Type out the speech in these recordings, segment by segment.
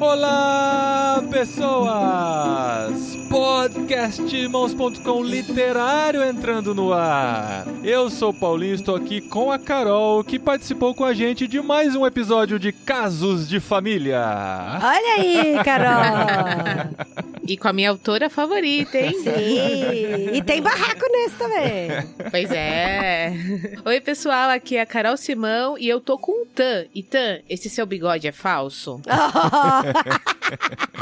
Olá, pessoas! Podcastirmãos.com literário entrando no ar. Eu sou Paulinho, estou aqui com a Carol, que participou com a gente de mais um episódio de Casos de Família. Olha aí, Carol! E com a minha autora favorita, hein? Sim! E tem barraco nesse também. Pois é. Oi, pessoal, aqui é a Carol Simão e eu tô com o Tan. E Tan, esse seu bigode é falso?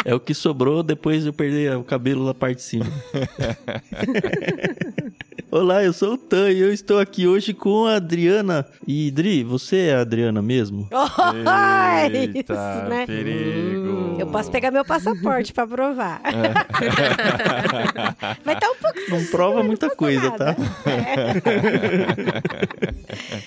É o que sobrou depois de eu perder o cabelo de cima. Olá, eu sou o Tan e eu estou aqui hoje com a Adriana. E Dri, você é a Adriana mesmo? Eita, isso, né? perigo. Eu posso pegar meu passaporte pra provar. Vai estar um pouco Não prova muita coisa, nada. tá?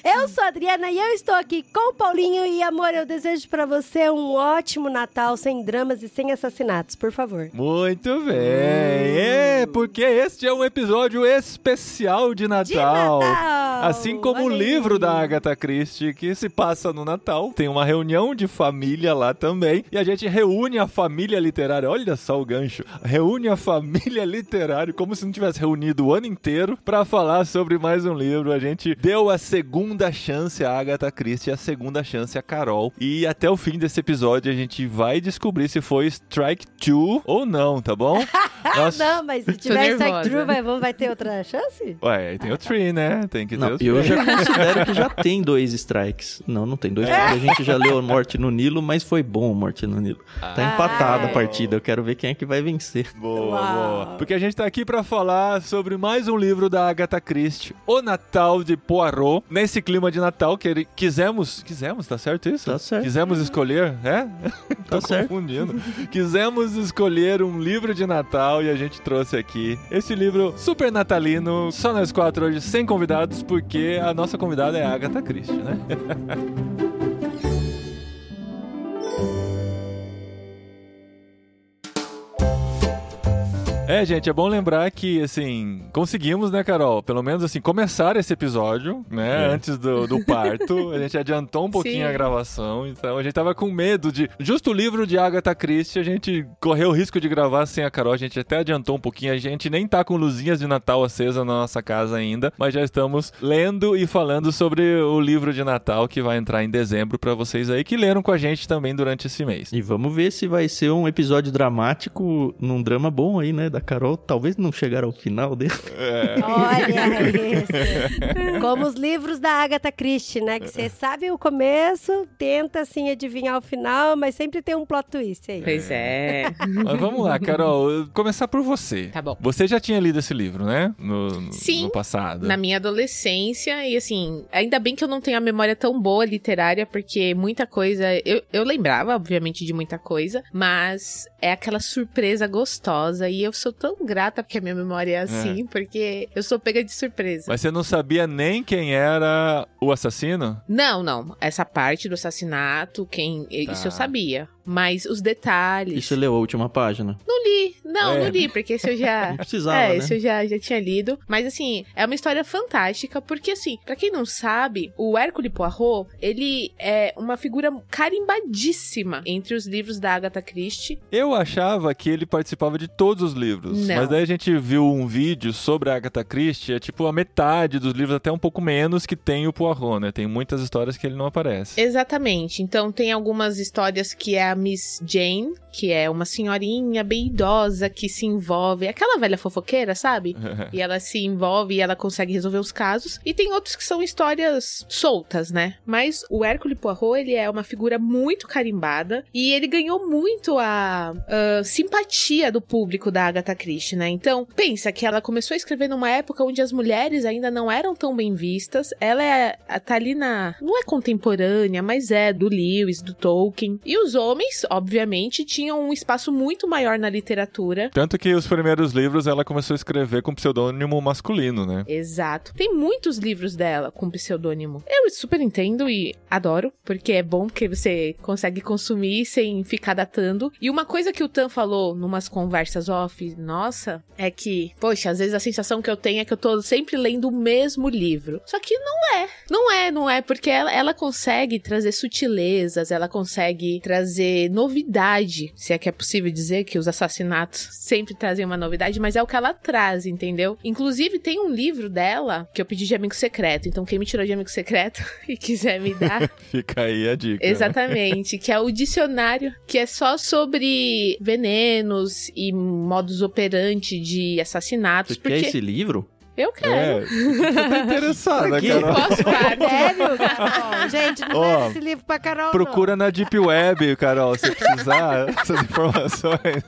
Eu sou a Adriana e eu estou aqui com o Paulinho. E, amor, eu desejo pra você um ótimo Natal sem dramas e sem assassinatos, por favor. Muito bem. É, porque este é um episódio especial de Natal. Natal! Assim como o livro da Agatha Christie, que se passa no Natal. Tem uma reunião de família lá também. E a gente reúne a família literária. Olha só o gancho. Reúne a família literária como se não tivesse reunido o ano inteiro para falar sobre mais um livro. A gente deu a segunda chance à Agatha Christie, a segunda chance à Carol. E até o fim desse episódio a gente vai descobrir se foi Strike 2 ou não, tá bom? Nós- Não, mas se tiver strike nervosa. true, vai, vamos- vai ter outra chance? Ué, aí tem o Tree, né? Tem que ter Não, o eu já considero que já tem dois strikes. Não, não tem dois, porque a gente já leu Morte no Nilo, mas foi bom Morte no Nilo. Tá empatada a partida, eu quero ver quem é que vai vencer. Boa, Uau. boa. Porque a gente tá aqui pra falar sobre mais um livro da Agatha Christie, O Natal de Poirot. Nesse clima de Natal que ele- quisemos, quisemos, tá certo isso? Tá certo. Quisemos escolher, é? Tô Tá certo. confundindo. Quisemos escolher um livro de Natal e a gente trouxe aqui esse livro super natalino, só nós quatro hoje sem convidados, porque a nossa convidada é a Agatha Christie, né? É, gente, é bom lembrar que, assim, conseguimos, né, Carol? Pelo menos, assim, começar esse episódio, né, É. antes do, do parto. A gente adiantou um pouquinho Sim. a gravação, então a gente tava com medo de... Justo o livro de Agatha Christie, a gente correu o risco de gravar sem a Carol, a gente até adiantou um pouquinho, a gente nem tá com luzinhas de Natal acesa na nossa casa ainda, mas já estamos lendo e falando sobre o livro de Natal que vai entrar em dezembro pra vocês aí, que leram com a gente também durante esse mês. E vamos ver se vai ser um episódio dramático num drama bom aí, né? Da Carol. Talvez não chegar ao final dele. Olha isso. Como os livros da Agatha Christie, né? Que você sabe o começo, tenta assim adivinhar o final, mas sempre tem um plot twist aí. Pois é. Mas vamos lá, Carol, começar por você. Tá bom. Você já tinha lido esse livro, né? No, no- Sim, no passado. Na minha adolescência, e assim, ainda bem que eu não tenho a memória tão boa literária, porque muita coisa. Eu, eu lembrava, obviamente, de muita coisa, mas é aquela surpresa gostosa. E eu sou tão grata porque a minha memória é assim, porque eu sou pega de surpresa. Mas você não sabia nem quem era o assassino? Não, não. Essa parte do assassinato, quem. Isso Tá. eu sabia. Mas os detalhes. E você leu a última página? Não li. Não, É. não li, porque esse eu já. Não precisava, É, né? isso eu já, já tinha lido. Mas, assim, é uma história fantástica, porque, assim, pra quem não sabe, o Hércule Poirot, ele é uma figura carimbadíssima entre os livros da Agatha Christie. Eu achava que ele participava de todos os livros. Não. Mas daí a gente viu um vídeo sobre a Agatha Christie, é tipo a metade dos livros, até um pouco menos, que tem o Poirot, né? Tem muitas histórias que ele não aparece. Exatamente. Então, tem algumas histórias que é a Miss Jane, que é uma senhorinha bem idosa que se envolve. Aquela velha fofoqueira, sabe? e ela se envolve e ela consegue resolver os casos. E tem outros que são histórias soltas, né? Mas o Hércule Poirot, ele é uma figura muito carimbada e ele ganhou muito a, a simpatia do público da Agatha Christie, né? Então, pensa que ela começou a escrever numa época onde as mulheres ainda não eram tão bem vistas. Ela é, tá ali na... não é contemporânea, mas é do Lewis, do Tolkien. E os homens homens, obviamente, tinham um espaço muito maior na literatura. Tanto que os primeiros livros ela começou a escrever com pseudônimo masculino, né? Exato. Tem muitos livros dela com pseudônimo. Eu super entendo e adoro, porque é bom que você consegue consumir sem ficar datando. E uma coisa que o Tan falou numas conversas off, nossa, é que, poxa, às vezes a sensação que eu tenho é que eu tô sempre lendo o mesmo livro. Só que não é. Não é, não é, porque ela, ela consegue trazer sutilezas, ela consegue trazer novidade, se é que é possível dizer que os assassinatos sempre trazem uma novidade, mas é o que ela traz, entendeu? Inclusive, tem um livro dela que eu pedi de amigo secreto, então quem me tirou de amigo secreto e quiser me dar. Fica aí a dica. Exatamente, que é o dicionário, que é só sobre venenos e modus operandi de assassinatos. Você porque quer esse livro? Eu quero. É, você tá interessada, Pra quê? Carol. Posso, cara? Sério, Carol? Gente, não dá esse livro pra Carol. não. Procura na Deep Web, Carol, se precisar essas informações.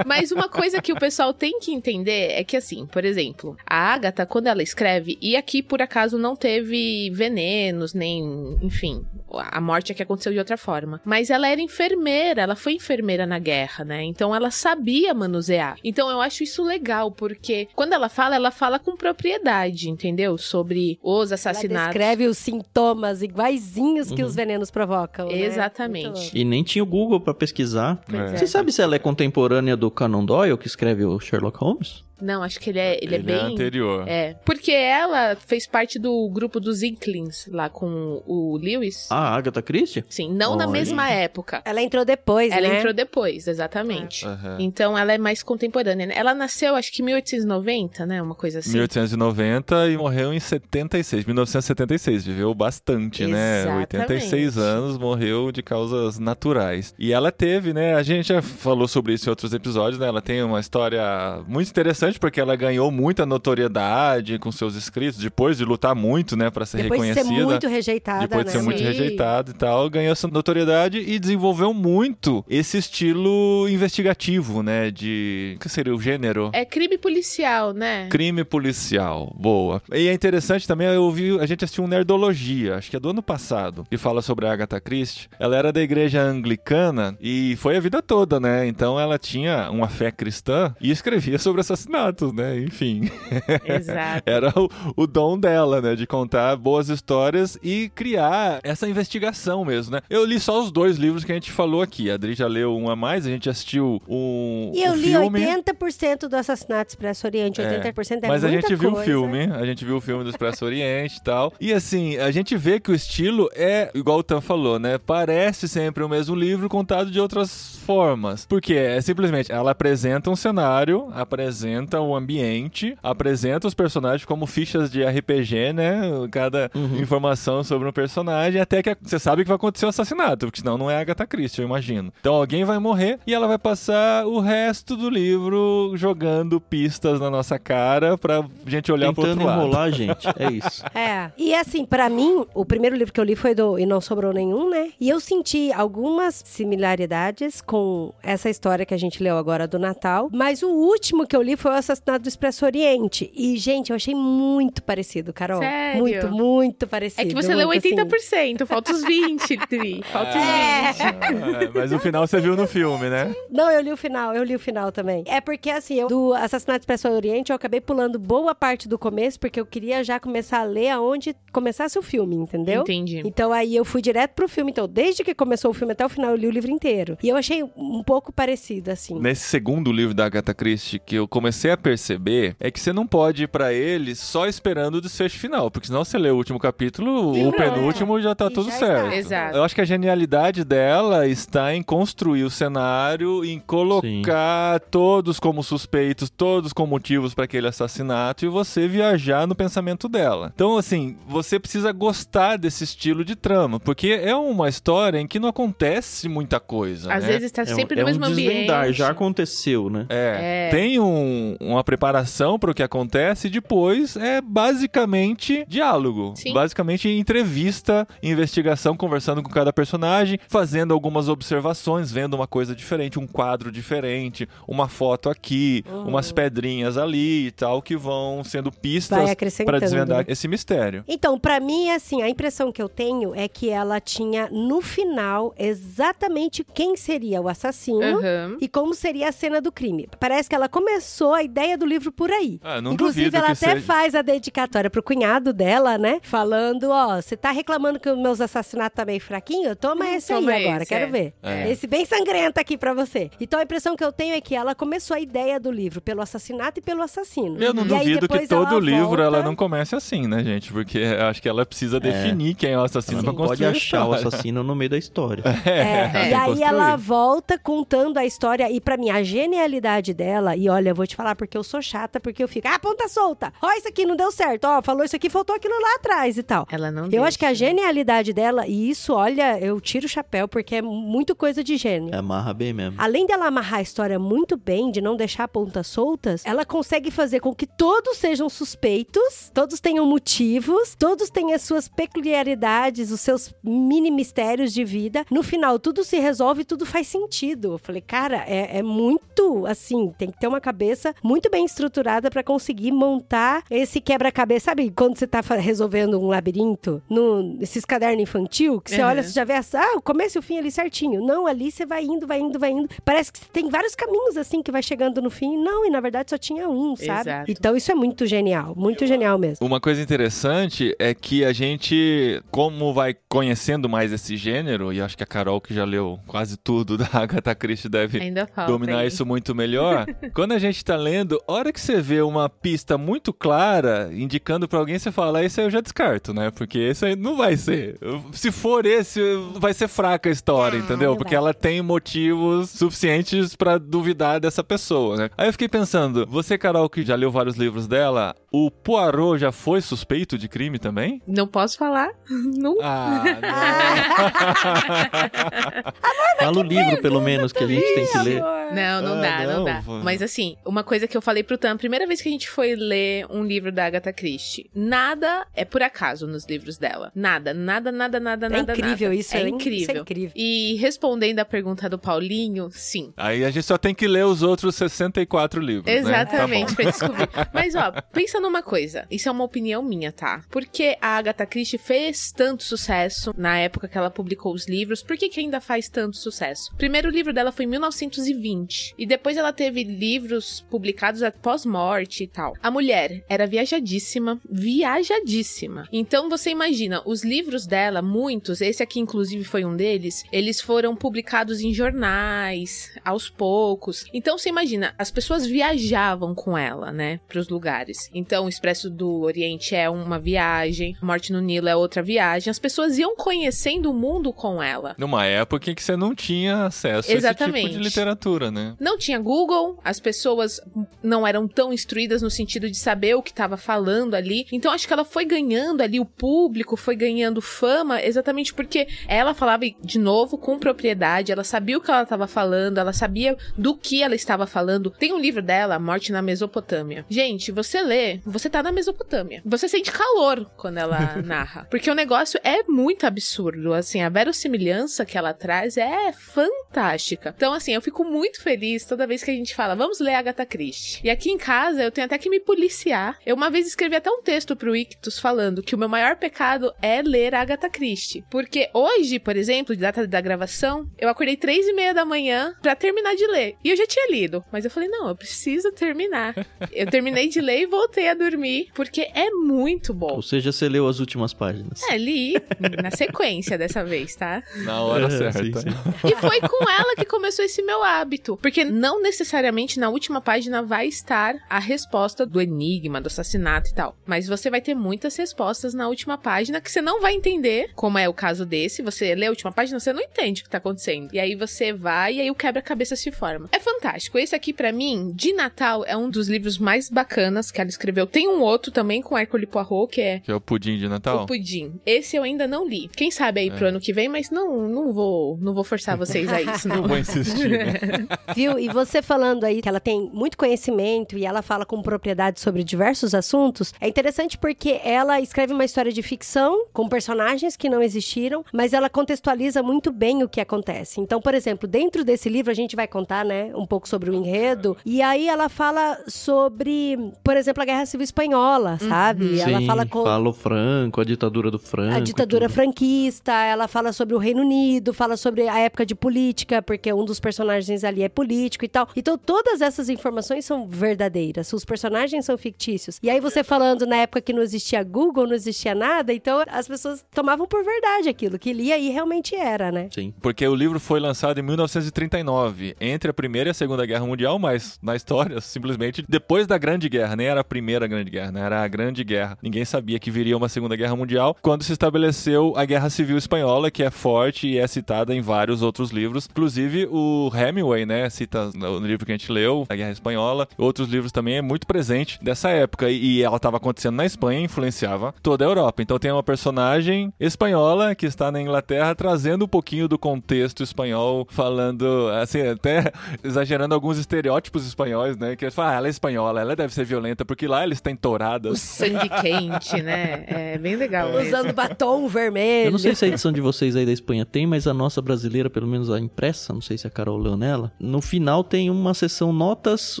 Mas uma coisa que o pessoal tem que entender é que, assim, por exemplo, a Agatha, quando ela escreve, e aqui por acaso não teve venenos, nem, enfim, a morte aqui aconteceu de outra forma. Mas ela era enfermeira, ela foi enfermeira na guerra, né? Então ela sabia manusear. Então eu acho isso legal, porque quando ela fala, ela fala com propriedade, entendeu? Sobre os Ela assassinatos. descreve os sintomas iguaizinhos que Uhum. os venenos provocam. né? Exatamente. Louco. E nem tinha o Google pra pesquisar. É. Você sabe se ela é contemporânea do Conan Doyle, que escreve o Sherlock Holmes? Não, acho que ele é, ele é bem. anterior. É, porque ela fez parte do grupo dos Inklings, lá com o Lewis. Ah, Agatha Christie? Sim, não na mesma época. Ela entrou depois, Ela né? entrou depois, exatamente. Aham. Então ela é mais contemporânea. né? Ela nasceu, acho que em 1890, né? Uma coisa assim. 1890 e morreu em 76, 1976. Viveu bastante, né? Exatamente. 86 anos, morreu de causas naturais. E ela teve, né? A gente já falou sobre isso em outros episódios, né? Ela tem uma história muito interessante porque ela ganhou muita notoriedade com seus escritos, depois de lutar muito, né? Pra ser Depois de ser reconhecida. muito rejeitada, Depois de né? ser muito Sim. rejeitado e tal, ganhou essa notoriedade e desenvolveu muito esse estilo investigativo, né? De. O que seria o gênero? É crime policial, né? Crime policial. Boa. E é interessante também, eu ouvi, a gente assistiu um Nerdologia, acho que é do ano passado, que fala sobre a Agatha Christie. Ela era da igreja anglicana e foi a vida toda, né? Então ela tinha uma fé cristã e escrevia sobre assassinatos, né? Enfim. Exato. Era o, o dom dela, né? De contar boas histórias e criar essa investigação mesmo, né? Eu li só os dois livros que a gente falou aqui. A Adri já leu um a mais, a gente assistiu um, E eu um li filme. 80% do Assassinato Expresso Oriente, É, 80% é Mas a gente viu o filme, a gente viu o filme do Expresso Oriente e tal. E assim, a gente vê que o estilo é, igual o Tan falou, né? Parece sempre o mesmo livro contado de outras formas. Porque é simplesmente, ela apresenta um cenário, apresenta o ambiente, apresenta os personagens como fichas de RPG, né? Cada Uhum. informação sobre um personagem, até que você sabe que vai acontecer o assassinato, porque senão não é a Agatha Christie, eu imagino. Então alguém vai morrer e ela vai passar o resto do livro jogando pistas na nossa cara pra gente olhar pro Tentando outro lado. enrolar, gente. É isso. É. E assim, pra mim, o primeiro livro que eu li foi do E Não Sobrou Nenhum, né? E eu senti algumas similaridades com essa história que a gente leu agora do Natal. Mas o último que eu li foi Assassinato do Expresso Oriente. E, gente, eu achei muito parecido, Carol. Sério? Muito, muito parecido. É que você leu muito, assim. 80%, falta os 20, Dri. Falta os 20. É, mas o final você viu no filme, né? Não, eu li o final, eu li o final também. É porque, assim, eu, do Assassinato Expresso Oriente, eu acabei pulando boa parte do começo, porque eu queria já começar a ler aonde começasse o filme, entendeu? Entendi. Então aí eu fui direto pro filme. Então, desde que começou o filme até o final, eu li o livro inteiro. E eu achei um pouco parecido, assim. Nesse segundo livro da Agatha Christie que eu comecei a perceber é que você não pode ir pra ele só esperando o desfecho final, porque senão você lê o último capítulo, E o penúltimo já tá E tudo já certo. está. Exato. Eu acho que a genialidade dela está em construir o cenário, em colocar todos como suspeitos, todos com motivos para aquele assassinato e você viajar no pensamento dela. Então, assim, você precisa gostar desse estilo de trama, porque é uma história em que não acontece muita coisa. Às né? vezes tá É um, sempre é no um mesmo desvendar, ambiente. já aconteceu, né? É, É. tem um, um- uma preparação para o que acontece e depois é basicamente diálogo. Sim. Basicamente entrevista, investigação, conversando com cada personagem, fazendo algumas observações, vendo uma coisa diferente, um quadro diferente, uma foto aqui, umas pedrinhas ali e tal, que vão sendo pistas para desvendar né? esse mistério. Então, pra mim, assim, a impressão que eu tenho é que ela tinha no final exatamente quem seria o assassino. Aham. E como seria a cena do crime. Parece que ela começou a ideia do livro por aí. Ah, não Inclusive, ela que até seja. faz a dedicatória pro cunhado dela, né? Falando, ó, você tá reclamando que os meus assassinatos tá meio fraquinho? Toma Hum, esse toma aí agora, esse, quero é. ver. É. Esse bem sangrento aqui pra você. Então a impressão que eu tenho é que ela começou a ideia do livro pelo assassinato e pelo assassino. Eu não E aí, duvido que todo ela livro volta- ela não comece assim, né, gente? Porque eu acho que ela precisa definir quem é o assassino Ela pra construir pode achar o assassino no meio da história. É, tem e aí construir. ela volta contando a história. E pra mim, a genialidade dela, e olha, eu vou te falar porque eu sou chata, porque eu fico, ah, ponta solta. Ó, isso aqui não deu certo. Ó, falou isso aqui, faltou aquilo lá atrás e tal. Ela não Eu acho que a deixa. genialidade dela, e isso, olha, eu tiro o chapéu porque é muito coisa de gênio. Amarra bem mesmo. Além dela amarrar a história muito bem, de não deixar pontas soltas, ela consegue fazer com que todos sejam suspeitos, todos tenham motivos, todos têm as suas peculiaridades, os seus mini mistérios de vida. No final, tudo se resolve, tudo faz sentido. Eu falei, cara, é, é muito assim, tem que ter uma cabeça muito bem estruturada pra conseguir montar esse quebra-cabeça. Sabe quando você tá resolvendo um labirinto? No, esses cadernos infantil, que você Uhum. olha, você já vê essa, ah, o começo e o fim ali certinho. Não, ali você vai indo, vai indo, vai indo. Parece que tem vários caminhos assim que vai chegando no fim. Não, e na verdade só tinha um, sabe? Exato. Então isso é muito genial, muito genial mesmo. Uma coisa interessante é que a gente, como vai conhecendo mais esse gênero, e acho que a Carol, que já leu quase tudo da Agatha Christie, deve dominar isso muito melhor. Quando a gente tá lendo, a hora que você vê uma pista muito clara, indicando pra alguém, você fala, "Ah, esse aí eu já descarto, né? Porque esse aí não vai ser. Se for esse, vai ser fraca a história, Ah, entendeu? não Porque ela tem motivos suficientes pra duvidar dessa pessoa, né? Aí eu fiquei pensando, você, Carol, que já leu vários livros dela, o Poirot já foi suspeito de crime também? Não posso falar. Não. Ah, Fala o livro, pelo menos, que a gente tem que ler. Não, não Ah, dá, não, não, dá. vô. Mas assim, uma coisa que eu falei pro Tam, a primeira vez que a gente foi ler um livro da Agatha Christie, nada é por acaso nos livros dela. Nada, nada, nada, nada, É nada. incrível nada. isso, é é in- incrível. isso é incrível. E respondendo a pergunta do Paulinho, sim. Aí a gente só tem que ler os outros 64 livros, né? Exatamente, Tá pra descobrir. Mas, ó, pensa numa coisa. Isso é uma opinião minha, tá? Por que a Agatha Christie fez tanto sucesso na época que ela publicou os livros? Por que, que ainda faz tanto sucesso? O primeiro livro dela foi em 1920. E depois ela teve livros publicados após morte e tal. A mulher era viajadíssima, viajadíssima. Então você imagina, os livros dela, muitos, esse aqui inclusive foi um deles, eles foram publicados em jornais, aos poucos. Então você imagina, as pessoas viajavam com ela, né, pros lugares. Então o Expresso do Oriente é uma viagem, Morte no Nilo é outra viagem. As pessoas iam conhecendo o mundo com ela. Numa época em que você não tinha acesso a esse Exatamente. tipo de literatura, né? Não tinha Google, as pessoas não eram tão instruídas no sentido de saber o que estava falando ali. Então acho que ela foi ganhando ali o público, foi ganhando fama, exatamente porque ela falava de novo com propriedade, ela sabia o que ela estava falando, ela sabia do que ela estava falando. Tem um livro dela, Morte na Mesopotâmia. Gente, você lê, você tá na Mesopotâmia. Você sente calor quando ela narra, porque o negócio é muito absurdo, assim, a verossimilhança que ela traz é fantástica. Então, assim, eu fico muito feliz toda vez que a gente fala, vamos ler Agatha Christie. E aqui em casa eu tenho até que me policiar. Eu uma vez escrevi até um texto pro Ictus falando que o meu maior pecado é ler Agatha Christie. Porque hoje, por exemplo, de data da gravação, eu acordei três e meia da manhã pra terminar de ler. E eu já tinha lido, mas eu falei, não, eu preciso terminar. eu terminei de ler e voltei a dormir, porque é muito bom. Ou seja, você leu as últimas páginas. É, li na sequência dessa vez, tá? Na hora É, certa. sim, sim. E foi com ela que começou esse meu hábito. Porque não necessariamente na última página vai estar a resposta do enigma, do assassinato e tal. Mas você vai ter muitas respostas na última página que você não vai entender, como é o caso desse. Você lê a última página, você não entende o que tá acontecendo. E aí você vai e aí o quebra-cabeça se forma. É fantástico. Esse aqui, pra mim, de Natal, é um dos livros mais bacanas que ela escreveu. Tem um outro também com Hercule Poirot, que é Que é o pudim de Natal? o Pudim. Esse eu ainda não li. Quem sabe aí pro É. ano que vem, mas não, não vou, não vou forçar vocês aí. isso. Não vou insistir, né? Viu? E você falando aí que ela tem muito conhecimento e ela fala com propriedade sobre diversos assuntos, é interessante porque ela escreve uma história de ficção com personagens que não existiram, mas ela contextualiza muito bem o que acontece. Então, por exemplo, dentro desse livro a gente vai contar, né, um pouco sobre o enredo, e aí ela fala sobre, por exemplo, a Guerra Civil Espanhola, sabe? ela Sim, fala com fala o Franco, a ditadura do Franco. a ditadura franquista, ela fala sobre o Reino Unido, fala sobre a época de política, porque um dos personagens ali é político e tal. Então, todas essas informações são verdadeiras. Os personagens são fictícios. E aí, você falando na época que não existia Google, não existia nada, então as pessoas tomavam por verdade aquilo, que lia e realmente era, né? Sim. Porque o livro foi lançado em 1939, entre a Primeira e a Segunda Guerra Mundial, mas na história, simplesmente depois da Grande Guerra, nem era a Primeira Grande Guerra, né? era a Grande Guerra. Ninguém sabia que viria uma Segunda Guerra Mundial quando se estabeleceu a Guerra Civil Espanhola, que é forte e é citada em vários outros livros. Inclusive, o Hemingway, né, cita no livro que a gente leu, A Guerra Espanhola, outros livros também é muito presente dessa época. E ela estava acontecendo na Espanha e influenciava toda a Europa. Então tem uma personagem espanhola que está na Inglaterra trazendo um pouquinho do contexto espanhol, falando, assim, até exagerando alguns estereótipos espanhóis, né? Que fala, ah, ela é espanhola, ela deve ser violenta, porque lá eles têm O touradas. sangue quente, né? É bem legal. mesmo. Usando batom vermelho. Eu não sei se a edição de vocês aí da Espanha tem, mas a nossa brasileira, pelo menos a impressa, não sei se a Carol leu nela, no final tem uma seção notas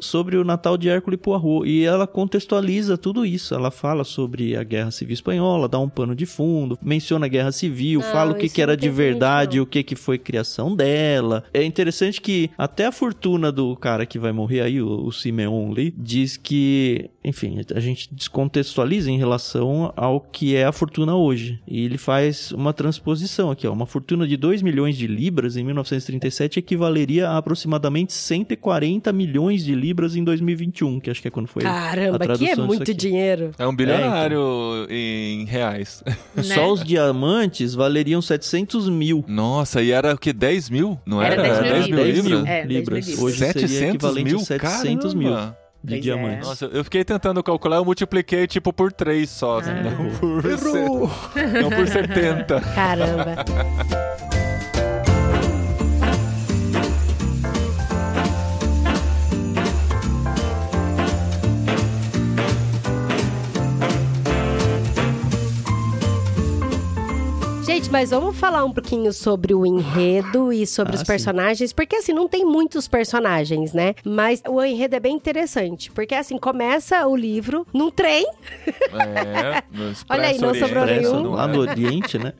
sobre o Natal de Hércules Poirot, e ela contextualiza tudo isso. Ela fala sobre a Guerra Civil Espanhola, dá um pano de fundo, menciona a Guerra Civil, Não, fala o que, que era de verdade, não. o que, que foi criação dela. É interessante que até a fortuna do cara que vai morrer aí, o, o Simeon Lee, diz que, enfim, a gente descontextualiza em relação ao que é a fortuna hoje. E ele faz uma transposição aqui, ó. Uma fortuna de 2 milhões de libras em 1937 equivaleria a aproximadamente 140 milhões de libras em 2021, que acho que é quando foi. a Caramba, que é tradução disso muito aqui. dinheiro. É um bilionário em reais. Né? Só os diamantes valeriam 700 mil. Nossa, e era o que? 10 mil? Não Era era? 10 mil 10 mil libras. libras? É, 10 mil libras. libras. Hoje seria 700 equivalente mil? a 700 mil Caramba. De é. diamantes. Nossa, eu fiquei tentando calcular, eu multipliquei tipo por 3 só, Ah. não por, se- não por 70. Caramba. Mas vamos falar um pouquinho sobre o enredo e sobre Ah, os sim. personagens, porque assim, não tem muitos personagens, né? Mas o enredo é bem interessante, porque assim, começa o livro num trem, É, no Olha aí, não sobrou nenhum. lá no Oriente, né?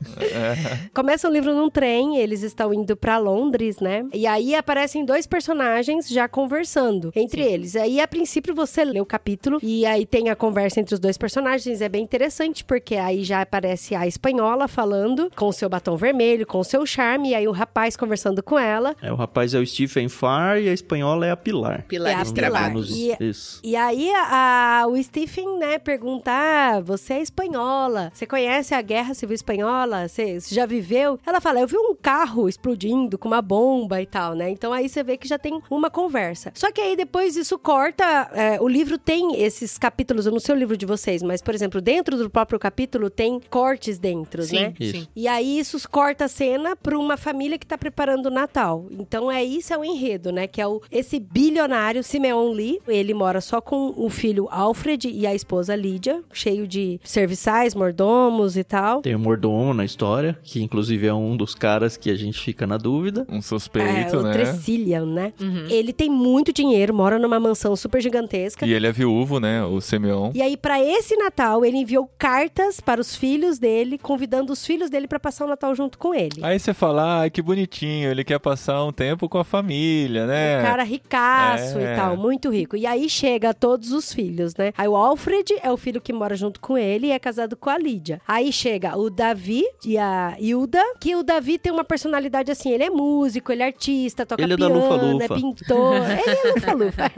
Começa o livro num trem, eles estão indo pra Londres, né? E aí aparecem dois personagens já conversando entre eles. Aí, a princípio, você lê o capítulo e aí tem a conversa entre os dois personagens. É bem interessante, porque aí já aparece a espanhola falando com o seu batom vermelho, com o seu charme, e aí o rapaz conversando com ela. É, o rapaz é o Stephen Farr e a espanhola é a Pilar. Pilar É a de Pilar. Menos E- Isso. E aí a, a- o Stephen, né, pergunta: ah, você é espanhola, você conhece a Guerra Civil Espanhola? Você, você já viveu? Ela fala: eu vi um carro explodindo com uma bomba e tal, né? Então aí você vê que já tem uma conversa. Só que aí depois isso corta. é, o livro tem esses capítulos, eu não sei o livro de vocês, mas por exemplo, dentro do próprio capítulo tem cortes dentro, Sim, né? Isso. sim. E aí isso corta a cena pra uma família que tá preparando o Natal. Então é isso é o enredo, né? Que é o, esse bilionário Simeon Lee. Ele mora só com o filho Alfred e a esposa Lídia, cheio de serviçais, mordomos e tal. Tem o mordomo na história, que inclusive é um dos caras que a gente fica na dúvida. Um É, suspeito, o né? Trecilian, né? Uhum. Ele tem muito dinheiro, mora numa mansão super gigantesca. E ele é viúvo, né? O Simeon. E aí, pra esse Natal, ele enviou cartas para os filhos dele, convidando os filhos dele pra passar o Natal junto com ele. Aí você fala, ah, que bonitinho, ele quer passar um tempo com a família, né? Um cara ricaço É. e tal, muito rico. E aí chega todos os filhos, né? Aí o Alfred é o filho que mora junto com ele e é casado com a Lídia. Aí chega o Davi e a Hilda, que o Davi tem uma personalidade assim, ele é músico, ele é artista, toca Ele é da piano, Lufa-Lufa. é pintor. ele é lufa-lufa.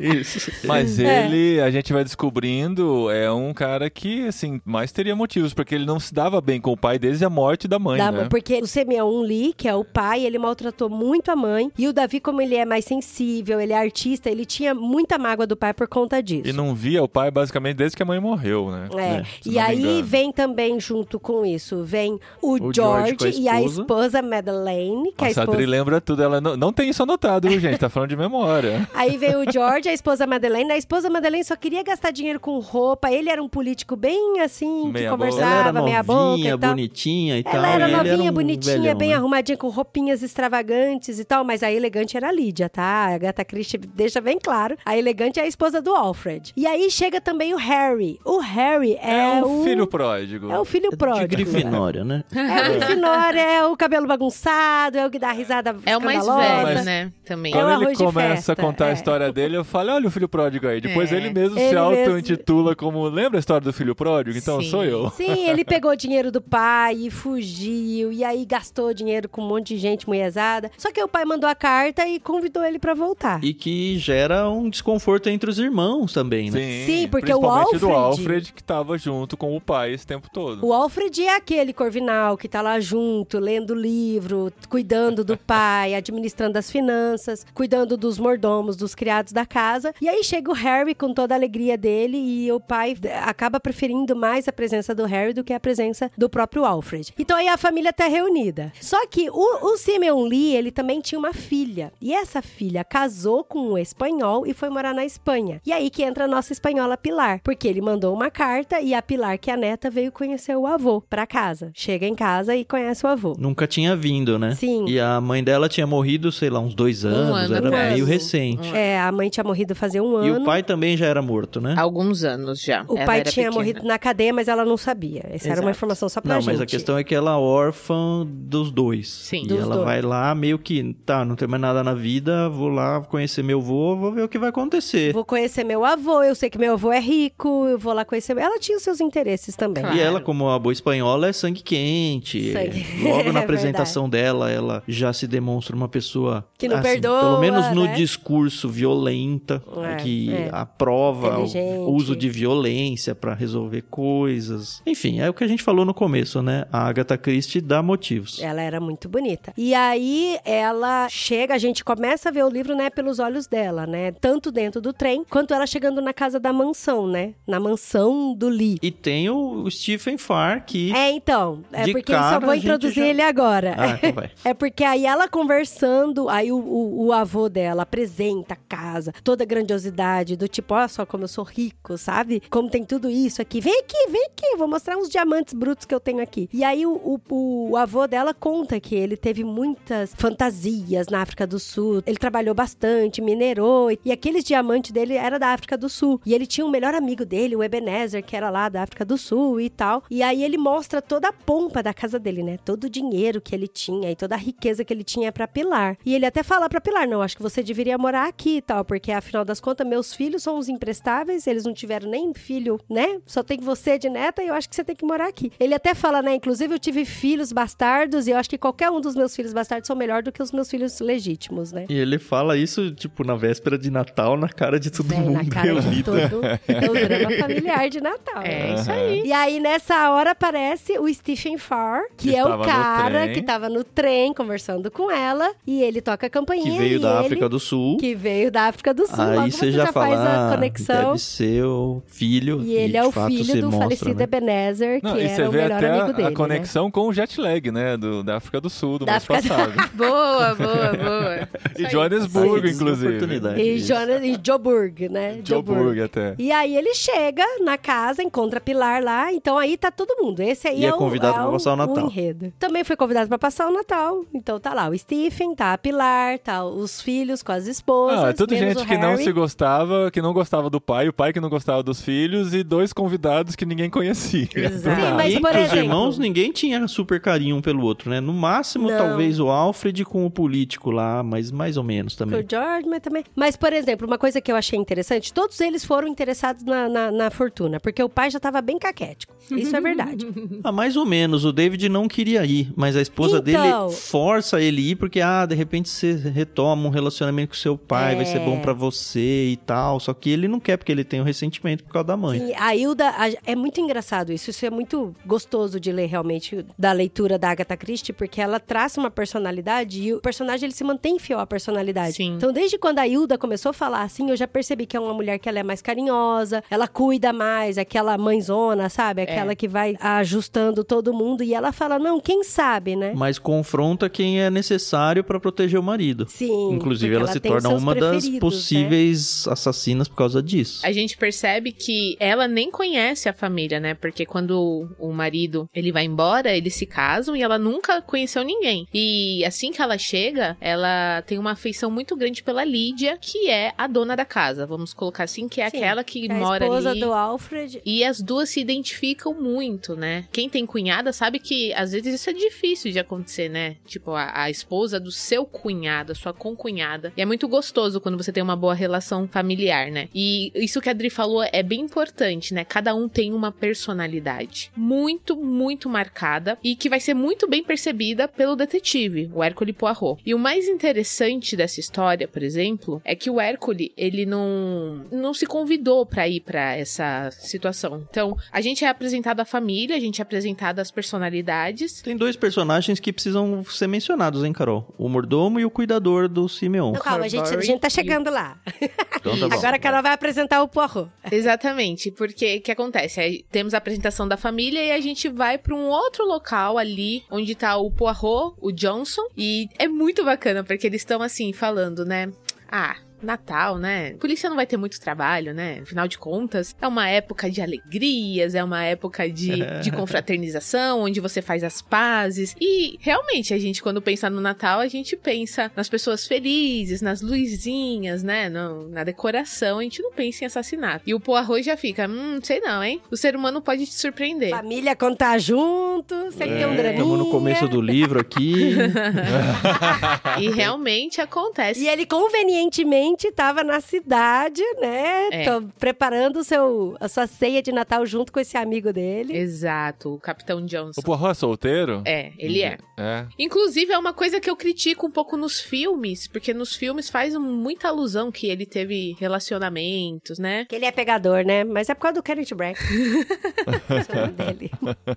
Isso. Mas É. ele, a gente vai descobrindo, é um cara que, assim, mais teria motivos, porque ele não se dava bem com o pai desde a morte da mãe, Da né? mãe, porque o Simeon Lee, que é o pai, ele maltratou muito a mãe. E o Davi, como ele é mais sensível, ele é artista, ele tinha muita mágoa do pai por conta disso. E não via o pai basicamente desde que a mãe morreu, né? É. se E aí vem também junto com isso, vem o, O George George, a e a esposa. Madeleine, que Nossa, é a a esposa Adri lembra tudo. Ela não, não tem isso anotado, viu, gente? Tá falando de memória. Aí veio o George, a esposa Madeleine. A esposa Madeleine só queria gastar dinheiro com roupa. Ele era um político bem assim, Meia que boca. Ela era conversava, meia boca e tal. Bonitinha e tal. Ela era e ele novinha, um bonitinha, velhão, bem né? arrumadinha, com roupinhas extravagantes e tal, mas a elegante era a Lídia, tá? A Agatha Christie deixa bem claro. A elegante é a esposa do Alfred. E aí chega também o Harry. O Harry é, É, o filho pródigo. É o filho pródigo. De Grifinória, né? É o Grifinória, é o cabelo bagunçado, é o que dá risada É o mais velho, Mas- né? Também. É o Quando ele arroz de começa festa, a contar é. a história dele, eu falo, olha o filho pródigo aí. Depois É. ele mesmo Ele se mesmo. auto-intitula como. Lembra a história do filho pródigo? Então Sim. sou eu. Sim, ele pegou dinheiro do pai fugiu, e aí gastou dinheiro com um monte de gente mulherzada. Só que o pai mandou a carta e convidou ele pra voltar. E que gera um desconforto entre os irmãos também, né? Sim, porque o principalmente do Alfred- Alfred que tava junto com o pai esse tempo todo. O Alfred é aquele corvinal que tá lá junto, lendo livro, cuidando do pai, administrando as finanças, cuidando dos mordomos, dos criados da casa. E aí chega o Harry com toda a alegria dele e o pai acaba preferindo mais a presença do Harry do que a presença do próprio Alfred. Então aí a família tá reunida. Só que o, o Simeon Lee, ele também tinha uma filha. E essa filha casou com um espanhol e foi morar na Espanha. E aí que entra a nossa espanhola Pilar, porque ele mandou uma carta e a Pilar, que é a neta, veio conhecer o avô pra casa. Chega em casa e conhece o avô. Nunca tinha vindo, né? Sim. E a mãe dela tinha morrido, sei lá, uns dois anos. ano era atrás. meio recente. É, a mãe tinha morrido fazia um E ano. o pai também já era morto, né? Alguns anos já. O Ela pai era tinha pequena. morrido na cadeia, mas ela não sabia. Essa era uma Exato. informação só pra Não, gente. mas a questão é que ela é órfã dos dois. Sim. E Dos ela dois. vai lá meio que, tá, não tem mais nada na vida, vou lá conhecer meu avô, vou ver o que vai acontecer. Vou conhecer meu avô, eu sei que meu avô é rico, eu vou lá conhecer. Ela tinha os seus interesses também. Claro. E ela, como a boa espanhola, é sangue quente. Sangue. Logo na É apresentação dela, ela já se demonstra uma pessoa Que não assim, perdoa, Pelo menos no né? discurso violenta, É, que é. aprova o Inteligente. uso de violência pra resolver coisas. Enfim, é o que a gente falou no começo, né? A Agatha Christie dá motivos. Ela era muito bonita. E aí ela chega, a gente começa a ver o livro, né, pelos olhos dela, né? Tanto dentro do trem, quanto ela chegando na casa da mansão, né? Na mansão do Lee. E tem o Stephen Farr, que... É, então. É porque eu só cara, vou introduzir já- ele agora. Ah, então vai. É porque aí ela conversando, aí o, o, o avô dela apresenta a casa, toda a grandiosidade, do tipo, olha só como eu sou rico, sabe? Como tem tudo isso aqui. Vem aqui, vem aqui, vou mostrar uns diamantes brutos que eu tenho aqui. E aí o, o, o avô dela conta que ele teve muitas fantasias na África do Sul. Ele trabalhou bastante, minerou, e aqueles diamantes dele era da África do Sul. E ele tinha um melhor amigo dele, o Ebenezer, que era lá da África do Sul e tal. E aí ele mostra toda a pompa da casa dele, né? Todo o dinheiro que ele tinha e toda a riqueza que ele tinha pra Pilar. E ele até fala pra Pilar, não, acho que você deveria morar aqui e tal, porque afinal das contas, meus filhos são os imprestáveis, eles não tiveram nem filho, né? Só tem você de neta e eu acho que você tem que morar aqui. Ele até fala, né? Inclusive, eu tive filhos bastardos e eu acho que qualquer um dos meus filhos bastardos são melhor do que os meus filhos legítimos, né? E ele fala isso, tipo, na véspera de Natal, na cara de todo na mundo cara de todo o drama familiar de Natal. É, né? isso aí. E aí, nessa hora, aparece o Stephen Farr, que, Que é o cara que tava no trem conversando com ela. E ele toca a campainha. Que veio e da ele- África do Sul. Que veio da África do Sul. Aí Logo você já faz fala, a ah, conexão. deve ser o filho. E ele é de o filho do mostra, falecido né? Ebenezer, que Não, e era o melhor amigo a, dele. A conexão com o jet lag, né? Do, da África do Sul, do Da mês África do- passado. Boa, boa, boa. e Joanesburgo, Aí, inclusive. oportunidade. Né? E. Jonas, e Joburg, né? Joburg até. E aí ele chega na casa, encontra a Pilar lá, então aí tá todo mundo. Esse aí E é o, convidado é pra passar o Natal. enredo. Também foi convidado pra passar o Natal. Então tá lá o Stephen, tá a Pilar, tá os filhos com as esposas. Ah, tudo menos gente que não se gostava, que não gostava do pai, o pai que não gostava dos filhos e dois convidados que ninguém conhecia. Exato. Nada. mas, e por entre os exemplo- irmãos, ninguém tinha super carinho um pelo outro, né? No máximo, Não. talvez o Alfred com o político lá, mas mais ou menos também. o George, mas também. Mas, por exemplo, uma coisa que eu achei interessante: todos eles foram interessados na, na, na fortuna, porque o pai já tava bem caquético. Isso é verdade. Ah, mais ou menos. O David não queria ir, mas a esposa Então- dele força ele ir porque, ah, de repente você retoma um relacionamento com seu pai, vai ser É. bom pra você e tal. Só que ele não quer porque ele tem o ressentimento por causa da mãe. E a Hilda, a- é muito engraçado isso, isso é muito gostoso de ler realmente da leitura da Agatha Christie, porque ela traça uma personalidade e o personagem ele se mantém fiel à personalidade. Sim. Então, desde quando a Hilda começou a falar assim, eu já percebi que é uma mulher que ela é mais carinhosa, ela cuida mais, aquela mãezona, sabe? Aquela que vai ajustando todo mundo e ela fala: "Não, quem sabe, né?" Mas confronta quem é necessário pra proteger o marido. Sim. Inclusive, porque ela, se torna uma das né? possíveis assassinas por causa disso. A gente percebe que ela nem conhece a família, né? Porque quando o marido ele vai embora, eles se casam e ela nunca conheceu ninguém. E assim que ela chega, ela tem uma afeição muito grande pela Lídia, que é a dona da casa. Vamos colocar assim, que é Sim, aquela que É a mora esposa ali. do Alfred. E as duas se identificam muito, né? Quem tem cunhada sabe que às vezes isso é difícil de acontecer, né? Tipo, a, a esposa do seu cunhado, a sua concunhada. E é muito gostoso quando você tem uma boa relação familiar, né? E isso que a Adri falou é bem importante, né? Cada um tem uma personalidade muito, muito marcada e que vai ser muito bem percebida pelo detetive, o Hércule Poirot. E o mais interessante dessa história, por exemplo, é que o Hércule, ele não, não se convidou pra ir pra essa situação. Então, a gente é apresentado a família, a gente é apresentado as personalidades. Tem dois personagens que precisam ser mencionados, hein, Carol? O mordomo e o cuidador do Simeon. Não, calma, a gente, a gente tá chegando lá. Então tá bom. Agora a Carol vai apresentar o Poirot. Exatamente, porque o que acontece? Aí temos a apresentação da família e a gente vai pra um outro local ali, onde tá o Poirot, o Johnson, e é muito bacana, porque eles estão assim, falando, né? Ah. Natal, né? Polícia não vai ter muito trabalho, né? Afinal de contas, é uma época de alegrias, é uma época de, de confraternização, onde você faz as pazes. E realmente, a gente, quando pensa no Natal, a gente pensa nas pessoas felizes, nas luzinhas, né? No- na decoração, a gente não pensa em assassinato. E o Poirot já fica, hum, sei não, hein? O ser humano pode te surpreender. Família contar junto, sempre tem um draminha. Estamos no começo do livro aqui. E realmente acontece. E ele convenientemente estava na cidade, né? É. Tô preparando o seu, a sua ceia de Natal junto com esse amigo dele. Exato, o Capitão Johnson. O Poirot é solteiro? É, ele é. É. Inclusive, é uma coisa que eu critico um pouco nos filmes, porque nos filmes faz muita alusão que ele teve relacionamentos, né? Que ele é pegador, né? Mas é por causa do Kenneth Branagh. Esse é o nome dele.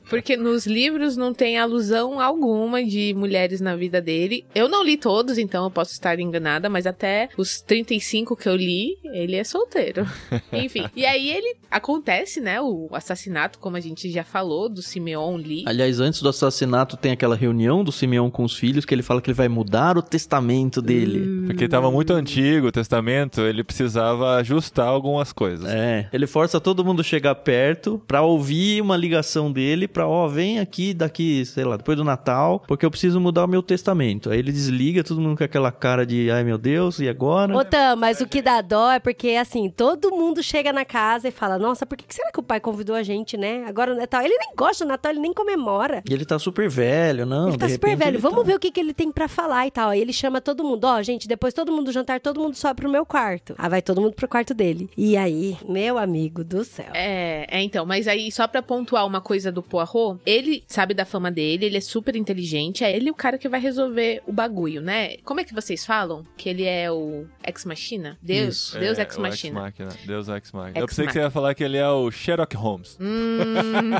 Porque nos livros não tem alusão alguma de mulheres na vida dele. Eu não li todos, então eu posso estar enganada, mas até os 35 que eu li, ele é solteiro. Enfim. E aí ele acontece, né? O assassinato, como a gente já falou, do Simeon Lee. Aliás, antes do assassinato, tem aquela reunião do Simeão com os filhos que ele fala que ele vai mudar o testamento dele. Porque tava muito antigo o testamento, ele precisava ajustar algumas coisas. É, ele força todo mundo a chegar perto pra ouvir uma ligação dele pra, ó, vem aqui daqui, sei lá, depois do Natal, porque eu preciso mudar o meu testamento. Aí ele desliga, todo mundo com aquela cara de, ai meu Deus, e agora? Ô, Tam, mas o que dá dó é porque, assim, todo mundo chega na casa e fala: Nossa, por que que será que o pai convidou a gente, né? Agora no Natal. Ele nem gosta do Natal, ele nem comemora. E ele tá super velho, não, ele tá de super velho. ele Vamos tá- ver o que, que ele tem pra falar e tal. Aí ele chama todo mundo. Ó, gente, depois todo mundo jantar, todo mundo sobe pro meu quarto. Aí vai todo mundo pro quarto dele. E aí, meu amigo do céu. É, é, então, mas aí só pra pontuar uma coisa do Poirot, ele sabe da fama dele, ele é super inteligente, é ele o cara que vai resolver o bagulho, né? Como é que vocês falam? Que ele é o Ex Machina? Deus, Isso. Deus É, Ex Machina. Ex-Machina. Deus Ex Machina. Ex Eu pensei que você ia falar que ele é o Sherlock Holmes. Hum.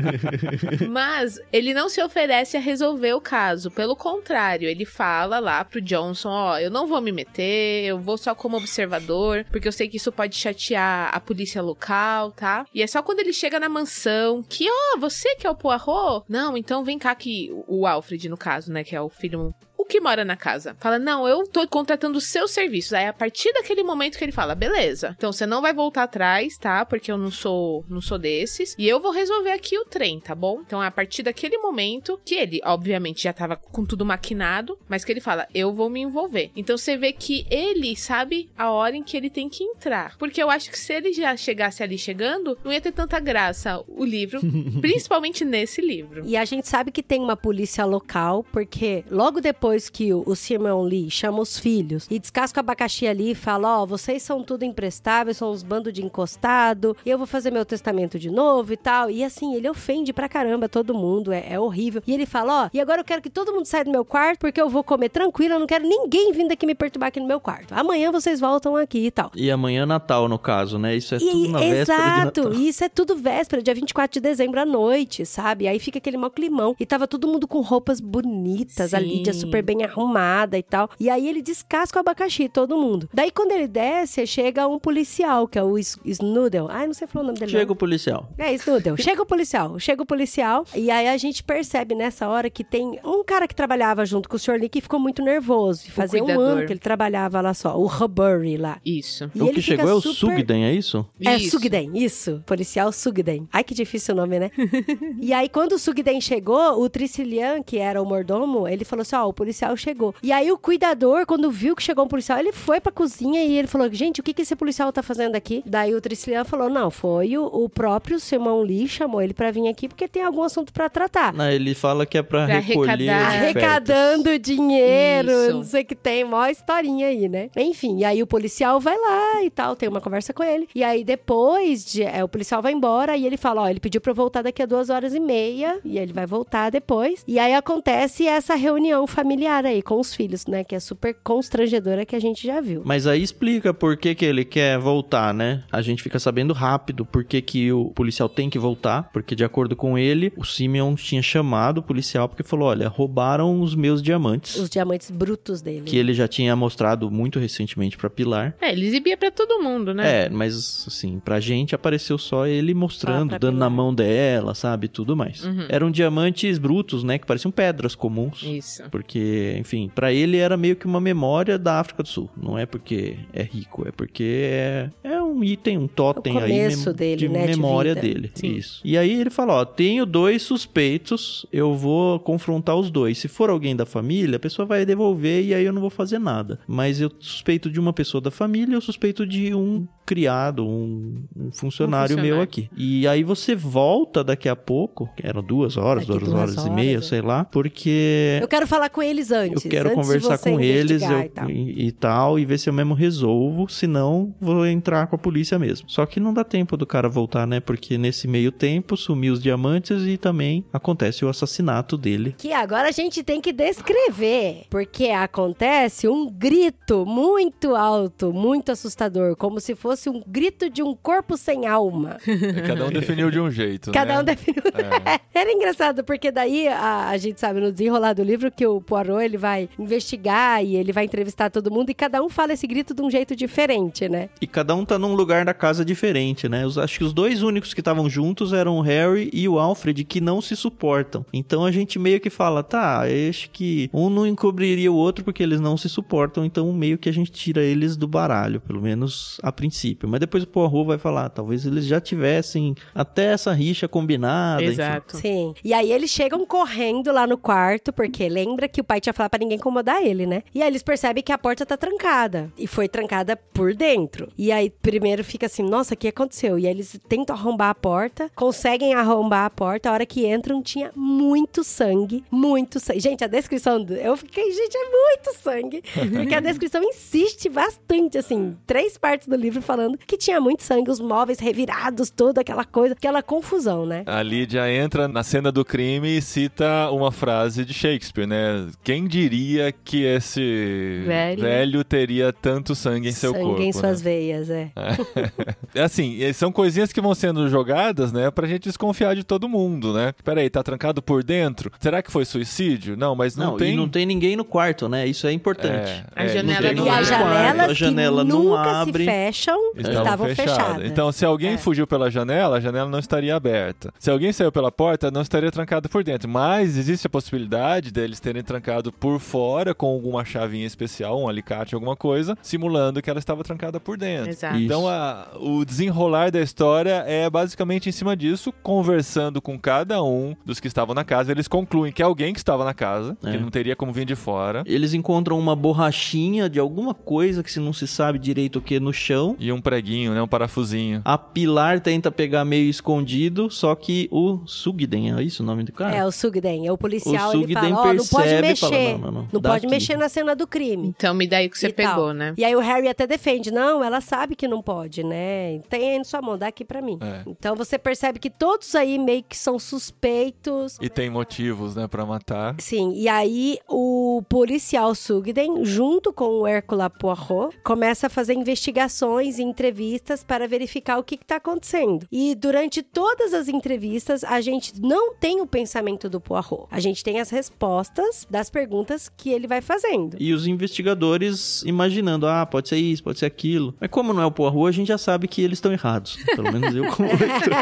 Mas ele não se oferece a resolver o caso. Pelo contrário, ele fala lá pro Johnson: Ó, eu não vou me meter, eu vou só como observador, porque eu sei que isso pode chatear a polícia local, tá? E é só quando ele chega na mansão que, ó, você que é o Poirot? Não, então vem cá que o Alfred, no caso, né, que é o filho que mora na casa. Fala, não, eu tô contratando os seus serviços. Aí, a partir daquele momento que ele fala, beleza, então você não vai voltar atrás, tá? Porque eu não sou, não sou desses. E eu vou resolver aqui o trem, tá bom? Então, é a partir daquele momento que ele, obviamente, já tava com tudo maquinado, mas que ele fala, eu vou me envolver. Então, você vê que ele sabe a hora em que ele tem que entrar. Porque eu acho que se ele já chegasse ali chegando, não ia ter tanta graça o livro, principalmente nesse livro. E a gente sabe que tem uma polícia local, porque logo depois depois que o, o Simon Lee chama os filhos e descasca o abacaxi ali e fala: Ó, oh, vocês são tudo imprestáveis, são uns bandos de encostado, eu vou fazer meu testamento de novo e tal. E assim, ele ofende pra caramba todo mundo, é, é horrível. E ele fala: Ó, oh, e agora eu quero que todo mundo saia do meu quarto porque eu vou comer tranquilo, eu não quero ninguém vindo aqui me perturbar aqui no meu quarto. Amanhã vocês voltam aqui e tal. E amanhã é Natal, no caso, né? Isso é e, tudo na exato, véspera de Natal. isso é tudo véspera, dia 24 de dezembro à noite, sabe? Aí fica aquele mau climão. E tava todo mundo com roupas bonitas, Sim. a Lídia super bem arrumada e tal. E aí ele descasca o abacaxi, todo mundo. Daí quando ele desce, chega um policial, que é o Snoodle. Ai, não sei falar o nome dele. Chega não. o policial. É, Snoodle. chega o policial. Chega o policial. E aí a gente percebe nessa hora que tem um cara que trabalhava junto com o Sr. Lee que ficou muito nervoso. E fazia um ano que ele trabalhava lá só. O Huburry lá. Isso. E o que chegou é o super... Sugden, é isso? É, isso. Sugden, isso. Policial Sugden. Ai, que difícil o nome, né? e aí, quando o Sugden chegou, o Tricilian, que era o mordomo, ele falou assim: ó, oh, o policial chegou. E aí, o cuidador, quando viu que chegou um policial, ele foi pra cozinha e ele falou: gente, o que, que esse policial tá fazendo aqui? Daí o Tricilian falou: não, foi o, o próprio Simão Lee chamou ele pra vir aqui porque tem algum assunto pra tratar. Não, ele fala que é pra, pra recolher. Arrecadando dinheiro, Isso. não sei o que tem, mó historinha aí, né? Enfim, e aí o policial vai lá e tal, tem uma conversa com ele. E aí depois de, é, o policial vai embora e ele fala: ó, ele pediu pra eu voltar daqui a duas horas e meia e ele vai voltar depois. E aí acontece essa reunião familiar aí com os filhos, né? Que é super constrangedora que a gente já viu. Mas aí explica por que, que ele quer voltar, né? A gente fica sabendo rápido por que, que o policial tem que voltar, porque de acordo com ele, o Simeon tinha chamado o policial porque falou: olha, roubaram os meus diamantes. Os diamantes brutos dele. Que ele já tinha mostrado muito recentemente para Pilar. É, ele exibia para todo mundo, né? É, mas assim, pra gente apareceu só ele mostrando, ah, dando Pilar. na mão dela, sabe? Tudo mais. Uhum. Eram diamantes brutos, né? Que pareciam pedras comuns. Isso. Porque, enfim, para ele era meio que uma memória da África do Sul. Não é porque é rico, é porque é, é um item, um totem aí dele, de né, memória de dele. Sim. Isso. E aí ele fala: ó, tenho dois suspeitos, eu vou confrontar os dois. Se for alguém da família, a pessoa vai devolver e aí eu não vou fazer nada. Mas eu suspeito de uma pessoa da família, eu suspeito de um criado, um, um, funcionário, um funcionário, meu aqui. E aí você volta daqui a pouco, que eram duas horas, duas, duas, horas, horas, e meia, é. sei lá, porque. Eu quero falar com eles antes. Eu quero conversar com eles eu, e, tal. E, e, tal, e ver se eu mesmo resolvo, senão vou entrar com a polícia mesmo. Só que não dá tempo do cara voltar, né? Porque nesse meio tempo sumiu os diamantes e também acontece o assassinato dele. Que agora a gente tem que descrever, porque acontece um grito muito alto, muito assustador, como se fosse fosse um grito de um corpo sem alma. Cada um definiu de um jeito. Cada né? um definiu. É. Era engraçado, porque daí a, a, gente sabe no desenrolar do livro que o Poirot ele vai investigar e ele vai entrevistar todo mundo e cada um fala esse grito de um jeito diferente, né? E cada um tá num lugar da casa diferente, né? Os, acho que os dois únicos que estavam juntos eram o Harry e o Alfred, que não se suportam. Então a gente meio que fala, tá, acho que um não encobriria o outro porque eles não se suportam, então meio que a gente tira eles do baralho, pelo menos a princípio princípio. Mas depois o Poirot vai falar, talvez eles já tivessem até essa rixa combinada. Exato. Enfim. Sim. E aí eles chegam correndo lá no quarto, porque lembra que o pai tinha falado pra ninguém incomodar ele, né? E aí eles percebem que a porta tá trancada. E foi trancada por dentro. E aí primeiro fica assim, nossa, o que aconteceu? E aí eles tentam arrombar a porta, conseguem arrombar a porta. A hora que entram tinha muito sangue, muito sangue. Gente, a descrição, do... eu fiquei, gente, é muito sangue. Porque a descrição insiste bastante, assim, três partes do livro falando falando que tinha muito sangue, os móveis revirados, toda aquela coisa, aquela confusão, né? A Lídia entra na cena do crime e cita uma frase de Shakespeare, né? Quem diria que esse velho, velho teria tanto sangue em seu sangue corpo? Sangue em suas né? veias, é. é. assim, são coisinhas que vão sendo jogadas, né, pra gente desconfiar de todo mundo, né? Peraí, tá trancado por dentro? Será que foi suicídio? Não, mas não, não tem... E não tem ninguém no quarto, né? Isso é importante. É, a é, janela não, e as janelas a janela que não abre. se fecham estavam, estavam fechadas. fechadas. Então, se alguém é. fugiu pela janela, a janela não estaria aberta. Se alguém saiu pela porta, não estaria trancado por dentro. Mas existe a possibilidade deles terem trancado por fora com alguma chavinha especial, um alicate, alguma coisa, simulando que ela estava trancada por dentro. Exato. Então, a, o desenrolar da história é basicamente em cima disso, conversando com cada um dos que estavam na casa. Eles concluem que é alguém que estava na casa, é. que não teria como vir de fora. Eles encontram uma borrachinha de alguma coisa que se não se sabe direito o que no chão. E um preguinho, né? Um parafusinho. A Pilar tenta pegar meio escondido, só que o Sugden, é isso o nome do cara? É, o Sugden. É o policial, O ele Sugden fala, ó, não pode mexer. fala, não, não, não, não pode aqui. mexer na cena do crime. Então me dá aí que você e tal. pegou, né? E aí o Harry até defende, não, ela sabe que não pode, né? Tem aí na sua mão, dá aqui pra mim. É. Então você percebe que todos aí meio que são suspeitos. E tem motivos, né, pra matar. Sim, e aí o policial Sugden, junto com o Hércules Poirot, começa a fazer investigações e entrevistas para verificar o que está acontecendo. E durante todas as entrevistas, a gente não tem o pensamento do Poirot. A gente tem as respostas das perguntas que ele vai fazendo. E os investigadores imaginando, ah, pode ser isso, pode ser aquilo. Mas como não é o Poirot, a gente já sabe que eles estão errados. Pelo menos eu como leitor.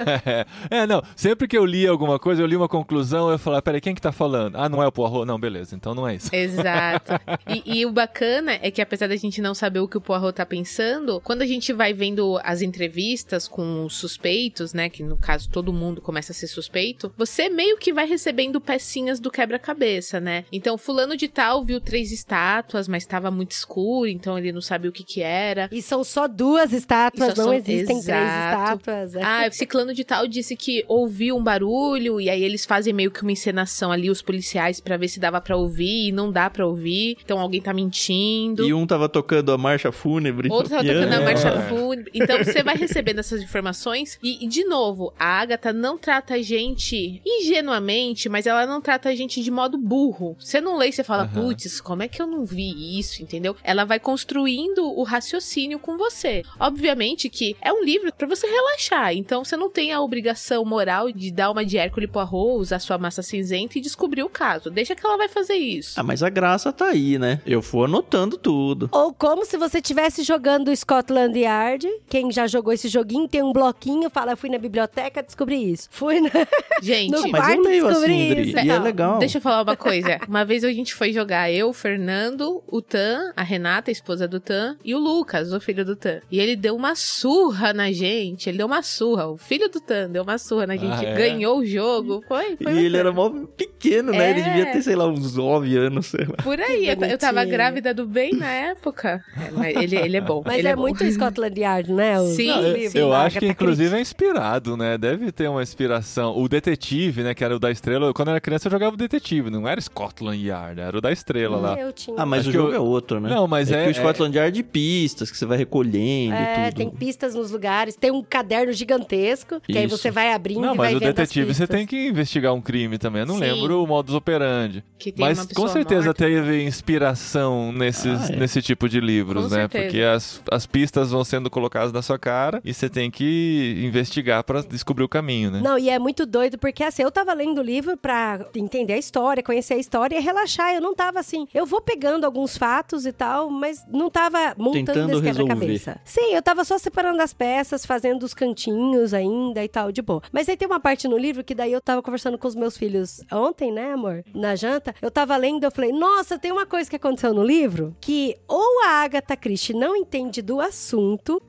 é, não. Sempre que eu li alguma coisa, eu li uma conclusão, eu falava, peraí, quem que tá falando? Ah, não é o Poirot? Não, beleza, então não é isso. Exato. E, e o bacana é que apesar da gente não saber o que o Poirot tá pensando, quando a gente vai vendo as entrevistas com os suspeitos, né, que no caso todo mundo começa a ser suspeito, você meio que vai recebendo pecinhas do quebra-cabeça, né? Então, fulano de tal viu três estátuas, mas estava muito escuro, então ele não sabia o que que era. E são só duas estátuas, só não são- existem três Exato. estátuas. é. Ah, ciclano de tal disse que ouviu um barulho e aí eles fazem meio que uma encenação ali os policiais pra ver se dava pra ouvir e não dá pra ouvir. Então alguém tá mentindo. E um tava tocando a marcha fúnebre. Outro tava tocando a piano. marcha É. fúnebre. Então você vai recebendo essas informações. E, e, de novo, a Agatha não trata a gente ingenuamente, mas ela não trata a gente de modo burro. Você não lê e você fala, Aham. putz, como é que eu não vi isso, entendeu? Ela vai construindo o raciocínio com você. Obviamente que é um livro pra você relaxar. Então você não tem a obrigação moral de dar uma de Hércules Poirot, usar sua massa cinzenta e descobrir o caso. Deixa que ela vai fazer isso. Ah, mas a graça tá aí, né? Eu for anotando tudo. Ou como se você estivesse jogando Scotland Yard. Quem já jogou esse joguinho tem um bloquinho, fala, eu fui na biblioteca, descobri isso. Fui na... Gente, No mas eu quarto leio assim, Dri, isso. e é legal. Deixa eu falar uma coisa. Uma vez a gente foi jogar eu, o Fernando, o Tan, a Renata, a esposa do Tan, e o Lucas, o filho do Tan. E ele deu uma surra na gente. Ele deu uma surra. O filho do Tan deu uma surra na gente. Ah, é? Ganhou o jogo. Foi, E foi. ele bacana. era mó pequeno, né? Ele É. devia ter, sei lá, uns 9 anos, sei lá. Por aí. Eu, eu tava grávida do bem na época. É, mas ele, ele é bom. Mas ele é, bom. muito Scotland Yard, né? os- Sim. Não, eu, eu da acho que inclusive é inspirado, né? Deve ter uma inspiração. O detetive, né? Que era o da estrela. Quando eu era criança eu jogava o detetive, não era Scotland Yard, era o da estrela lá. Eu tinha. Ah, mas Acho o que jogo eu- é outro, né? Não, mas é- que o Scotland Yard de pistas que você vai recolhendo É, e tudo. tem pistas nos lugares, tem um caderno gigantesco, que aí Isso. você vai abrindo Não, e vai mas o detetive você tem que investigar um crime também. Eu não Sim. lembro o modus operandi. Que tem Mas uma com certeza morta. teve inspiração nesses, Ah, é. nesse tipo de livros, Com né? certeza. Porque as, as pistas vão sendo colocadas na sua cara e você tem que investigar pra descobrir o caminho, né? Não, e é muito doido, porque assim, eu tava lendo o livro pra entender a história, conhecer a história e relaxar. Eu não tava assim. Eu vou pegando alguns fatos e tal, mas não tava montando Tentando esse quebra-cabeça. Sim, eu tava só separando as peças, fazendo os cantinhos ainda e tal, de boa. Mas aí tem uma parte no livro que daí eu tava conversando com os meus filhos ontem, né, amor? Na janta. Eu tava lendo, eu falei, nossa, tem uma coisa que aconteceu no livro que ou a Agatha Christie não entende do assunto,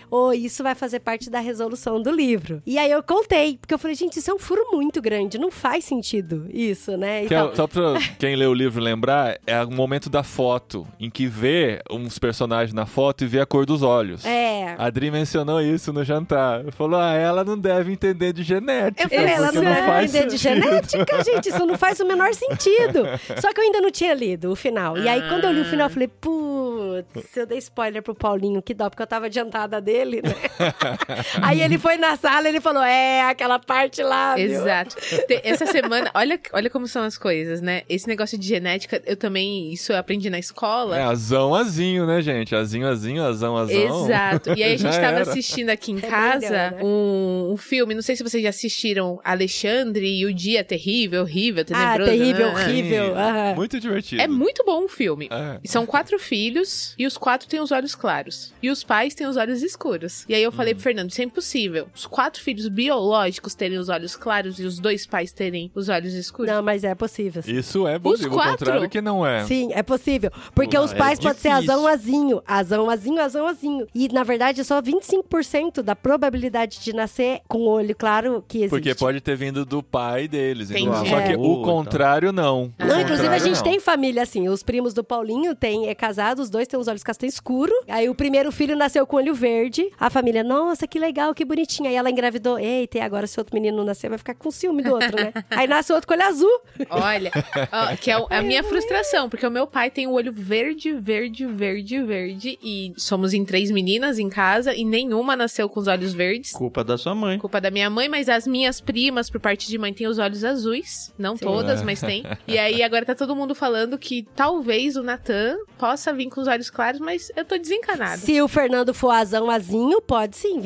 ou isso vai fazer parte da resolução do livro. E aí eu contei, porque eu falei, gente, isso é um furo muito grande, não faz sentido isso, né? Que é- só pra quem lê o livro lembrar, é o momento da foto, em que vê uns personagens na foto e vê a cor dos olhos. É. A Adri mencionou isso no jantar. Falou, ah, ela não deve entender de genética. Eu falei, ela porque não deve entender de sentido." genética, gente. Isso não faz o menor sentido. Só que eu ainda não tinha lido o final. E aí, quando eu li o final, eu falei, putz, eu dei spoiler pro Paulinho, que dó, porque eu tava adiantada dele, né? aí ele foi na sala e ele falou, é, aquela parte lá, viu? Exato. Essa semana, olha, olha como são as coisas, né? Esse negócio de genética, eu também, isso eu aprendi na escola. É, azão, azinho, né, gente? Azinho, azinho, azão, azão. Exato. E aí a gente Já tava era. assistindo aqui em É casa melhor, né? um, um filme, não sei se vocês já assistiram Alexandre e o Dia Terrível, Horrível, Ah, Tenebroso. terrível, né? horrível. Sim, aham. Muito divertido. É muito bom o filme. É. São quatro filhos e os quatro têm os olhos claros. E os pais têm os olhos escuros. E aí eu falei Hum. pro Fernando, isso é impossível. Os quatro filhos biológicos terem os olhos claros e os dois pais terem os olhos escuros. Não, mas é possível. sim. Isso é possível, o quatro? contrário que não é. Sim, é possível. Porque os é pais podem ser azão, azinho. Azão, azinho, azão, azinho. E, na verdade, é só 25% da probabilidade de nascer com o olho claro que existe. Porque pode ter vindo do pai deles. Entendi. entendeu? Só que É. o contrário, não. O Não, inclusive a contrário, gente não. tem família assim. Os primos do Paulinho têm, é casado, os dois têm tem os olhos castanho escuro. Aí o primeiro filho nasceu com olho verde. A família, nossa, que legal, que bonitinha. Aí ela engravidou. Eita, e agora se outro menino não nascer, vai ficar com ciúme do outro, né? Aí nasce outro com olho azul. Olha, ó, que é o- a minha frustração, porque o meu pai tem o olho verde, verde, verde, verde, e somos em três meninas em casa, e nenhuma nasceu com os olhos verdes. Culpa da sua mãe. Culpa da minha mãe, mas as minhas primas, por parte de mãe, têm os olhos azuis. Não Sim. todas, mas tem. E aí agora tá todo mundo falando que talvez o Natan possa vir com os olhos claros, mas eu tô desencanada. Se o Fernando for azão azinho, pode sim, 25%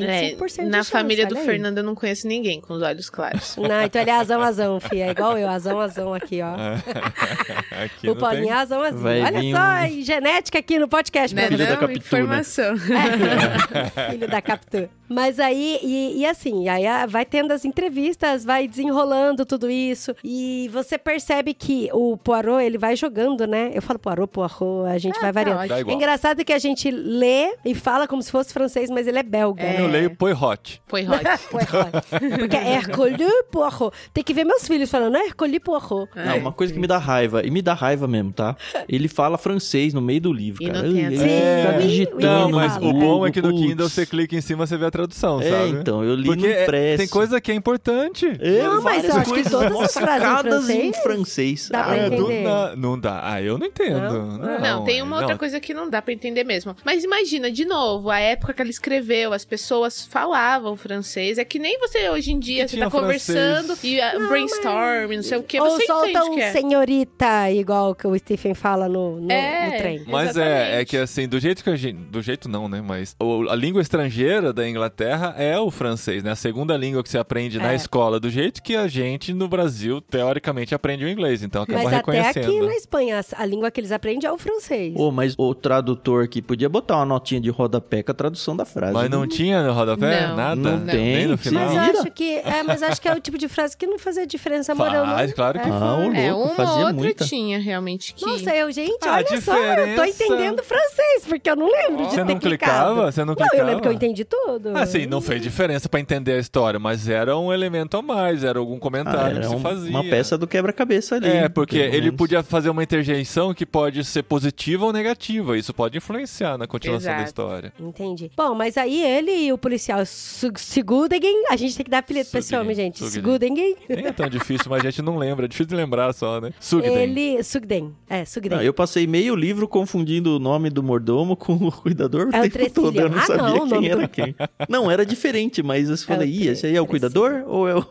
É, de na chance, família do aí. Fernando eu não conheço ninguém com os olhos claros. Não, então ele é azão, azão, filha. É igual eu, azão, azão aqui, ó. Aqui o Paulinho tem. é azão, azão. Vai Olha só, um- e genética aqui no podcast. Né, Filho da não? Capitu, né? Informação. É, filho da Capitã. Mas aí, e, e assim, aí a- vai tendo as entrevistas, vai desenrolando tudo isso. E você percebe que o Poirot, ele vai jogando, né? Eu falo Poirot, Poirot, a gente Ah, vai tá variando. Dá É engraçado que a gente lê e fala como se fosse francês, mas ele é belga, É. né? Eu leio Poirot. Foi hot. Poirot. Porque é Hercule Poirot. Tem que ver meus filhos falando, é Hercule Poirot. Não, uma coisa que me dá raiva, e me dá raiva mesmo, tá? Ele fala francês no meio do livro, E cara. não tem Ele oui, digitando. Não, mas fala, o bom é que no. Kindle você clica em cima, você vê a tradução, É, sabe? então, eu li Porque no é- impresso. tem coisa que é importante. É, Não, mas eu acho que todas as frases em francês francês. dá pra Ah, É, do entender. na- não dá. Ah, eu não entendo. Não? Não, Não, tem uma é, outra não. coisa que não dá pra entender mesmo. Mas imagina, de novo, a época que ela escreveu, as pessoas falavam francês. É que nem você hoje em dia, Que você tá conversando e uh, brainstorm, não sei o que, Ou você solta um que é. senhorita, igual que o Stephen fala no, no, É. no trem. Mas é, Exatamente. é que assim, do jeito que a gente. Do jeito não, né? Mas a língua estrangeira da Inglaterra é o francês, né? A segunda língua que você aprende na É. escola, do jeito que a gente no Brasil, teoricamente, aprende o inglês. Então acaba Mas até reconhecendo. aqui na Espanha, a língua que eles aprendem é o francês. Ô, mas o tradutor aqui podia botar uma notinha de rodapé com a tradução da frase. Mas não tinha no rodapé? Não, Nada? não tem, Nem no se final? Mas eu acho que é, mas acho que é o tipo de frase que não fazia diferença moral, não. Faz, claro que É. Ah, ô, É, louco, uma fazia outra muita. tinha realmente que. Nossa, eu, gente, A olha só, eu tô diferença- entendendo francês, porque eu não lembro de Você ter não clicado. clicava? Você não Não, clicava? eu lembro que eu entendi tudo. Assim, não fez diferença pra entender a história, mas era um elemento a mais, era algum Ah, comentário era que se fazia. uma peça do quebra-cabeça ali. É, porque ele menos. podia fazer uma interjeição que pode ser positiva ou negativa. Isso pode influenciar na continuação da Exato. história. Entendi. Bom, mas aí ele e o policial Su- Sigurden, a gente tem que dar apelido pra esse homem, gente. Sugden. Nem é tão difícil, mas a gente não lembra. É difícil de lembrar só, né? Sugden. ele... Sugden, é, Sugden. Ah, eu passei meio livro confundindo o nome do mordomo com o cuidador É o tempo todo. Eu não. Ah, sabia não, o nome quem era do- quem. Não, era diferente, mas eu falei, o ih, esse aí é o cuidador ou é o...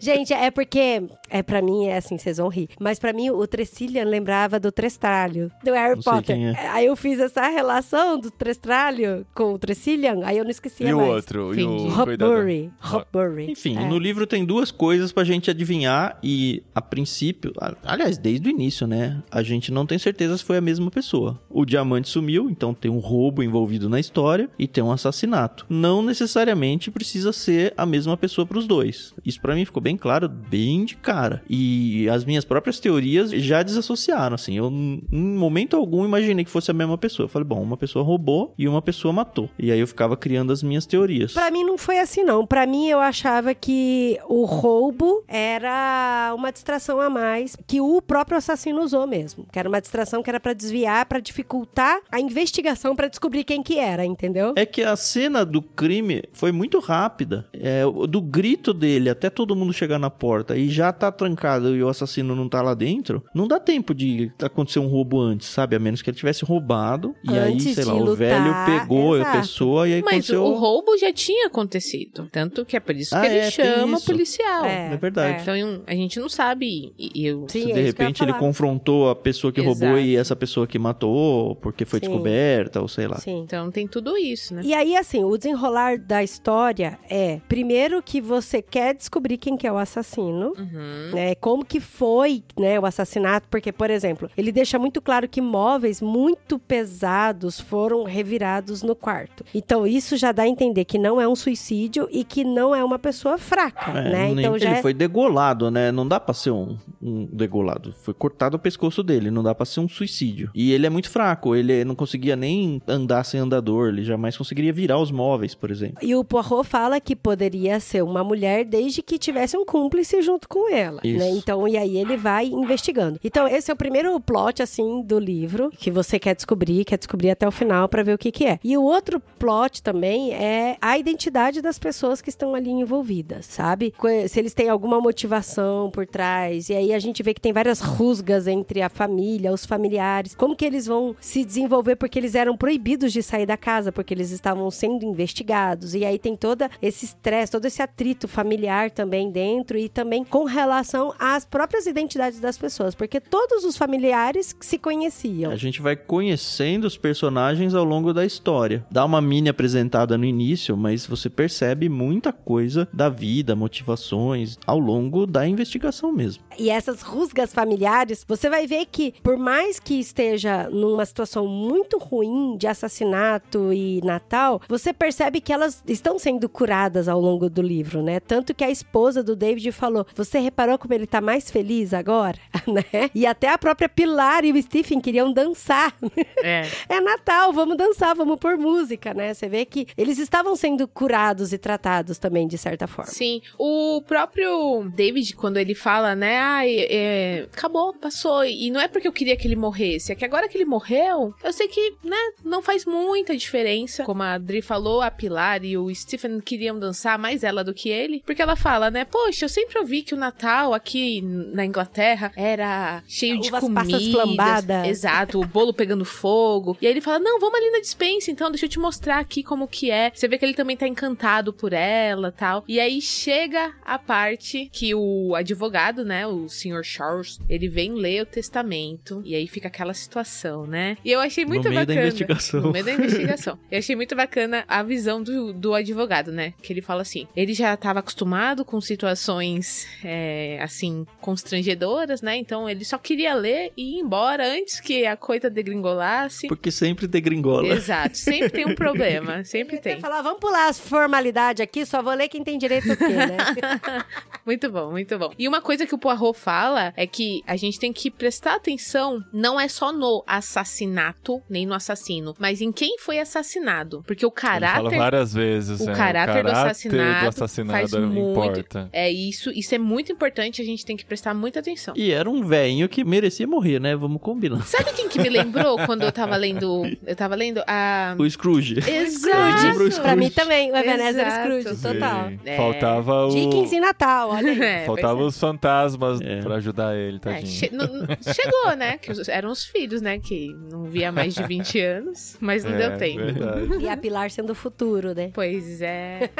Gente, é porque, é pra mim, é assim, vocês vão rir. Mas pra mim, o Trecilian lembrava do Trestralho, do Harry Não sei Potter. quem é. Aí eu fiz essa relação do Trestralho com o Trecilian, aí eu não esquecia E o mais. outro? E o Entendi. cuidador? Hopbury. Hopbury. Enfim, É. no livro tem duas coisas pra gente adivinhar e, a princípio, aliás, desde o início, né? A gente não tem certeza se foi a mesma pessoa. O diamante sumiu, então tem um roubo envolvido na história e tem um assassinato. Não necessariamente precisa ser a mesma pessoa pros dois. Isso pra mim ficou bem claro, bem de cara. E as minhas próprias teorias já desassociaram, assim. Eu, em momento algum, imaginei que fosse a mesma pessoa. Eu falei, bom, uma pessoa roubou e uma pessoa matou. E aí eu ficava criando as minhas teorias. Pra mim não foi assim, não. Pra mim, eu achava que o roubo era uma distração a mais que o próprio assassino usou mesmo. Que era uma distração que era pra desviar, pra dificultar a investigação pra descobrir quem que era, entendeu? É que a cena do crime foi muito rápida. É, do grito dele até todo mundo chegar na porta e já tá trancado e o assassino não tá lá dentro, não dá tempo de acontecer um roubo antes, sabe? A menos que ele tivesse roubado e aí, Antes sei de lá, o lutar, velho pegou exato. a pessoa e aí Mas aconteceu. o roubo já tinha acontecido. Tanto que é por isso Ah, que ele é, chama o policial. É verdade. Então a gente não sabe. E eu. Sim, Se é de repente ele confrontou a pessoa que roubou Exato. e essa pessoa que matou, porque foi Sim. descoberta, ou sei lá. Sim. Então tem tudo isso, né? E aí, assim, o desenrolar da história é, primeiro que você quer descobrir quem que é o assassino, Uhum. né? Como que foi, né, o assassinato? Porque, por exemplo, ele deixa muito claro que móveis muito pesados foram revirados no quarto. Então, isso já dá a entender que não é um suicídio e que não é uma pessoa fraca, É, né? Então já ele é- foi degolado, né? Não dá pra ser um, um degolado. Foi cortado o pescoço dele, não dá pra ser um suicídio. E ele é muito fraco, ele não conseguia nem andar sem andador, ele jamais conseguiria virar os móveis, por exemplo. E o Poirot fala que poderia ser uma mulher desde que tivesse aparece um cúmplice junto com ela, Isso. né? Então, e aí ele vai investigando. Então, esse é o primeiro plot, assim, do livro, que você quer descobrir, quer descobrir até o final pra ver o que que é. E o outro plot também é a identidade das pessoas que estão ali envolvidas, sabe? Se eles têm alguma motivação por trás, e aí a gente vê que tem várias rusgas entre a família, os familiares, como que eles vão se desenvolver porque eles eram proibidos de sair da casa, porque eles estavam sendo investigados, e aí tem todo esse estresse, todo esse atrito familiar também dentro, e também com relação às próprias identidades das pessoas, porque todos os familiares se conheciam. A gente vai conhecendo os personagens ao longo da história. Dá uma mini apresentada no início, mas você percebe muita coisa da vida, motivações, ao longo da investigação mesmo. E essas rusgas familiares, você vai ver que, por mais que esteja numa situação muito ruim de assassinato e Natal, você percebe que elas estão sendo curadas ao longo do livro, né? Tanto que a esposa do David falou: Você reparou como ele tá mais feliz agora? né? E até a própria Pilar e o Stephen queriam dançar. É. é Natal, vamos dançar, vamos pôr música, né? Você vê que eles estavam sendo curados e tratados também, de certa forma. Sim, o próprio David, quando ele fala, né, ai, é, acabou, passou, e não é porque eu queria que ele morresse, é que agora que ele morreu, eu sei que, né, não faz muita diferença. Como a Adri falou, a Pilar e o Stephen queriam dançar mais ela do que ele, porque ela fala, né, poxa, eu sempre ouvi que o Natal aqui na Inglaterra era cheio de Uvas comidas. passas flambadas. Exato, o bolo pegando fogo. E aí ele fala, não, vamos ali na dispensa, então, deixa eu te mostrar aqui como que é. Você vê que ele também tá encantado por ela tal. E aí chega a parte que o advogado, né, o Sr. Charles, ele vem ler o testamento. E aí fica aquela situação, né? E eu achei muito no meio bacana. da investigação. No meio da investigação. Eu achei muito bacana a visão do, do advogado, né? Que ele fala assim: ele já estava acostumado com situações, é, assim, constrangedoras, né? Então ele só queria ler e ir embora antes que a coisa degringolasse. Porque sempre degringola. Exato, sempre tem um problema, sempre tem. falar, vamos pular as formalidades aqui, só vou ler quem tem direito o quê, né? Muito bom, muito bom. E uma coisa que o Poirot fala é que a gente tem que prestar atenção não é só no assassinato, nem no assassino, mas em quem foi assassinado. Porque o Ele fala caráter várias vezes. o né? caráter do assassinato do assassinado faz muito- importa. É isso, isso é muito importante, a gente tem que prestar muita atenção. E era um velhinho que merecia morrer, né? Vamos combinar. Sabe quem que me lembrou quando eu tava lendo, eu tava lendo a O Scrooge. Exato. Scrooge. pra mim também, o Ebenezer Exato. Scrooge, total. É. Faltava o. Dickens e Natal, olha aí. É, Faltava pois os fantasmas É. pra ajudar ele, é. tadinho. É, che- chegou, né? Que os- eram os filhos, né? Que não via mais de 20 anos, mas não É, deu tempo. verdade. E a Pilar sendo o futuro, né? Pois é.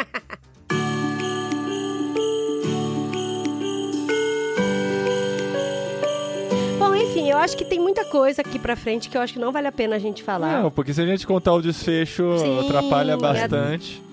Enfim, eu acho que tem muita coisa aqui pra frente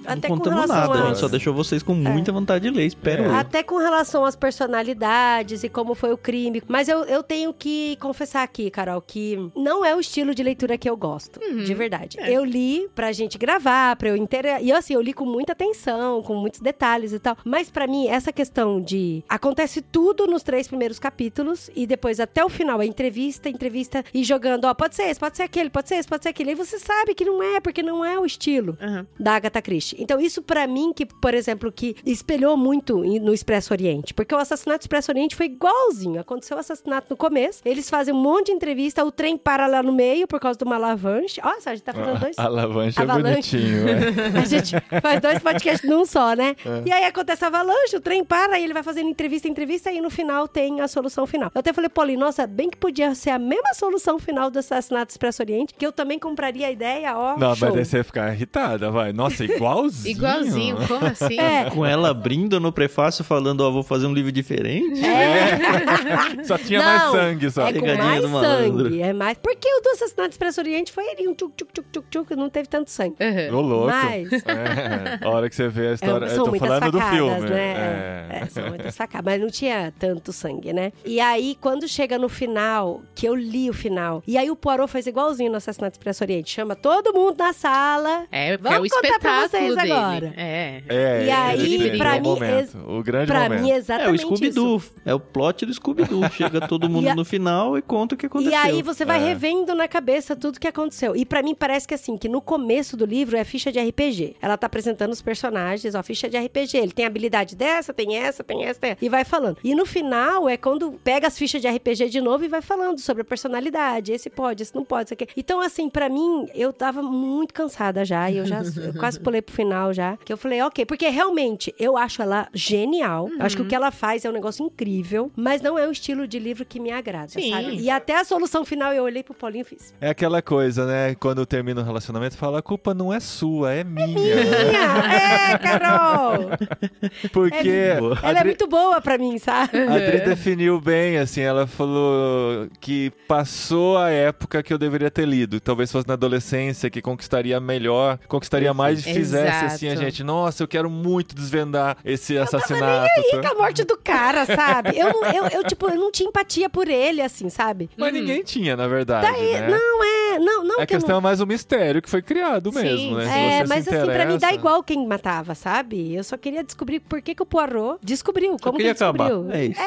é-. Até não com contamos relação nada, a a- gente só deixou vocês com muita vontade de ler. Espero É. Até com relação às personalidades e como foi o crime. Mas eu, eu tenho que confessar aqui, Carol, que não é o estilo de leitura que eu gosto. De verdade. É. Eu li pra gente gravar, pra eu interar. E assim, eu li com muita atenção, com muitos detalhes e tal. Mas pra mim, essa questão de. Acontece tudo nos três primeiros capítulos e depois até o final, a entrevista, entrevista e jogando, ó, pode ser esse, pode ser aquele, pode ser esse, pode ser aquele. E você sabe que não é, porque não é o estilo Aham. da Agatha Christie. Então, isso pra mim, que, por exemplo, que espelhou muito no Expresso Oriente. Porque o assassinato do Expresso Oriente foi igualzinho. Aconteceu o assassinato no começo, eles fazem um monte de entrevista, o trem para lá no meio por causa de uma alavanche. Nossa, a gente tá fazendo dois. A alavanche é Avalanche. bonitinho, é. A gente faz dois podcasts num só, né? E aí acontece a avalanche, o trem para, e ele vai fazendo entrevista, entrevista, e no final tem a solução final. Eu até falei, Paulinho, nossa, bem que podia ser a mesma solução final do assassinato do Expresso Oriente, que eu também compraria a ideia, ó. Não, show. mas daí você ia ficar irritada, vai. Nossa, igualzinho. Igualzinho, como assim? É. Com ela abrindo no prefácio falando, ó, vou fazer um livro diferente. É. Só tinha mais Não, sangue, só. É Pegadinha mais do malandro. sangue, é mais. Porque o do assassinato do Expresso Oriente foi ali um tchuc, tchuc, tchuc, tchuc, tchuc, não teve tanto sangue. Aham. Ô, louco. Mas- É. A hora que você vê a história. É, eu são tô muitas falando facadas, do filme. né? É. É, são muitas facadas. Mas não tinha tanto sangue, né? E aí, quando chega no final, que eu li o final, e aí o Poirot faz igualzinho no Assassinato do Expresso Oriente. Chama todo mundo na sala. É, porque é o Vamos contar pra espetáculo vocês dele. agora. É. É, E aí, esse pra é mim, ex- o grande Pra momento. mim, é É o exatamente. Scooby-Doo. É o plot do Scooby-Doo. Chega todo mundo a- no final e conta o que aconteceu. E aí você vai É. revendo na cabeça tudo que aconteceu. E pra mim parece que assim, que no começo do livro é ficha de RPG. Ela tá apresentando os personagens, ó, ficha de RPG. Ele tem habilidade dessa, tem essa, tem essa, tem essa, e vai falando. E no final é quando pega as fichas de RPG de novo e vai falando sobre a personalidade. Esse pode, esse não pode, isso aqui. Então assim, pra mim, eu tava muito cansada já e eu já eu quase pulei pro final já, que eu falei, OK, porque realmente eu acho ela genial. Eu acho que o que ela faz é um negócio incrível, mas não é o estilo de livro que me agrada, Sim. sabe? E até a solução final eu olhei pro Paulinho e fiz. É aquela coisa, né? Quando termina o relacionamento, fala: a culpa não é sua, é minha. Minha! É, Carol! Porque É Ela é Adri, muito boa pra mim, sabe? a Adri definiu bem, assim, ela falou que passou a época que eu deveria ter lido. Talvez fosse na adolescência, que conquistaria melhor, conquistaria mais e fizesse assim a gente. Nossa, eu quero muito desvendar esse assassinato. E com a morte do cara, sabe? Eu, não- eu, eu, tipo, eu não tinha empatia por ele, assim, sabe? Mas ninguém tinha, na verdade. né? Não, é. Não, não A que eu questão não... é mais o mistério que foi criado Sim, mesmo, né? Se É, você mas se assim, pra mim dá igual quem matava, sabe? Eu só queria descobrir por que, que o Poirot descobriu, como que ele descobriu. acabar. É isso.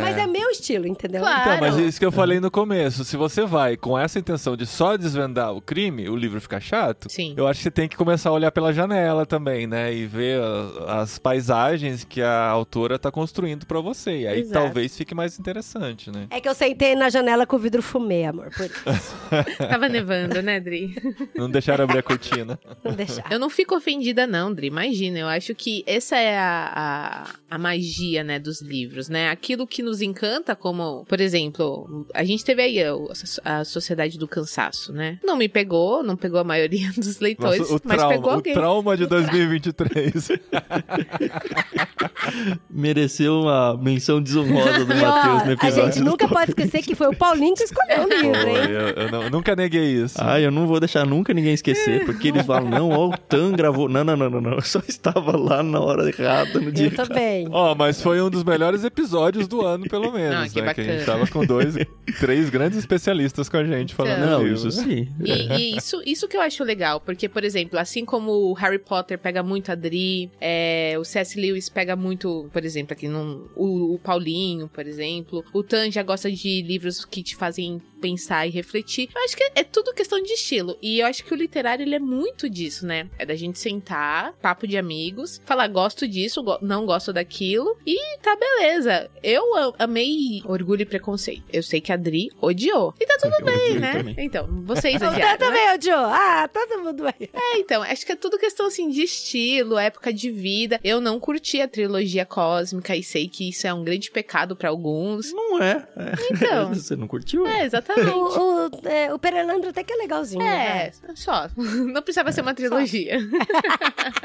Mas é meu estilo, entendeu? Claro. Então, mas isso que eu falei no começo. Se você vai com essa intenção de só desvendar o crime, o livro fica chato. Sim. Eu acho que você tem que começar a olhar pela janela também, né? E ver as paisagens que a autora tá construindo pra você. E aí Exato. talvez fique mais interessante, né? É que eu sentei na janela com o vidro fumê, amor, por isso. Tava nevando, né, Dri? Não deixaram abrir a cortina. Não deixar. Eu não fico ofendida, não, Dri. Imagina, eu acho que essa é a, a, a magia, né, dos livros, né? Aquilo que nos encanta, como, por exemplo, a gente teve aí a, a Sociedade do Cansaço, né? Não me pegou, não pegou a maioria dos leitores, Nossa, mas trauma, pegou o trauma de 2023. Mereceu uma menção desonrosa do Matheus no a episódio. gente nunca pode esquecer que foi o Paulinho que escolheu o livro, hein? eu, eu não- nunca neguei isso. Ah, eu não vou deixar nunca ninguém esquecer, porque eles falam, não, ó, o Tan gravou. Não, não, não, não, não. Eu só estava lá na hora errada, no dia Eu também. Ó, mas foi um dos melhores episódios do ano, pelo menos, Ah, que né? Que a gente bacana. tava com dois, três grandes especialistas com a gente falando do Não, isso sim. E, e isso, isso que eu acho legal, porque, por exemplo, assim como o Harry Potter pega muito a Dri, é, o C.S. Lewis pega muito, por exemplo, aqui num, o, o Paulinho, por exemplo, o Tan já gosta de livros que te fazem pensar e refletir. Eu acho que é tudo questão de estilo. E eu acho que o literário, ele é muito disso, né? É da gente sentar, papo de amigos, falar gosto disso, não gosto daquilo, e tá beleza. Eu amei Orgulho e Preconceito. Eu sei que a Dri odiou. E tá tudo Eu bem, né? também. Então, vocês Eu odiaram, né? também, o Joe. Ah, todo mundo aí. É, então, acho que é tudo questão, assim, de estilo, época de vida. Eu não curti a trilogia cósmica e sei que isso é um grande pecado pra alguns. Não é. é. Então. Você não curtiu? É, exatamente. O, o, é, o Perelandro até que é legalzinho. É, né? só. Não precisava ser uma trilogia.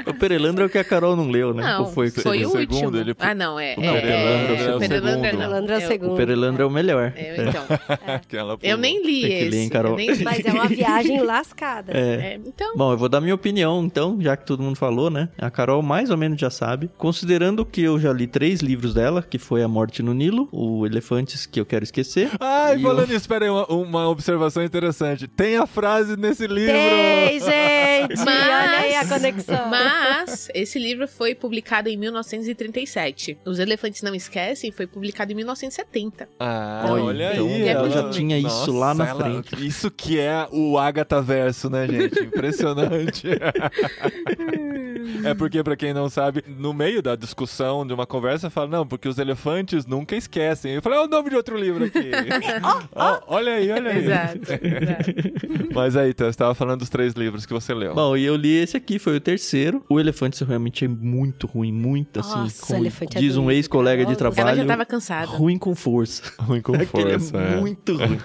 O Perelandro é o que a Carol não leu, né? Não, Ou foi, foi o o segundo, último. ele- Ah, não, é. O é, Perelandro é, é o Perelandro. Perelandro é o É, segundo. O Perelandro é o melhor. é, então, Aquela eu nem li esse. ler, Carol? Eu nem li. Mas é uma viagem lascada. É. É, então, Bom, eu vou dar minha opinião, então, já que todo mundo falou, né? A Carol mais ou menos já sabe. Considerando que eu já li três livros dela, que foi A Morte no Nilo, O Elefantes que eu quero esquecer. Ai, falando o- nisso, peraí, uma, uma observação interessante. Tem a frase nesse livro. Tem, gente! Mas- Olha aí a conexão. Mas esse livro foi publicado em 1937. Os Elefantes Não Esquecem foi publicado em 1970. Ah, Olha, olha então aí. ela já tinha isso lá na frente. Isso que é o Agatha Verso, né, gente? Impressionante. é porque, pra quem não sabe, no meio da discussão, de uma conversa, fala, não, porque os elefantes nunca esquecem. Eu falei, é o nome de outro livro aqui. Ó, olha aí, olha aí. Exato, exato. Mas aí, então, você tava falando dos três livros que você leu. Bom, e eu li esse aqui, foi o terceiro. O Elefantes realmente é muito ruim, muito assim. Nossa, como Elefante é diz um doido, ex-colega de trabalho. Ela já tava cansada. Ruim com força. Ruim com É que ele força. é é. muito ruim.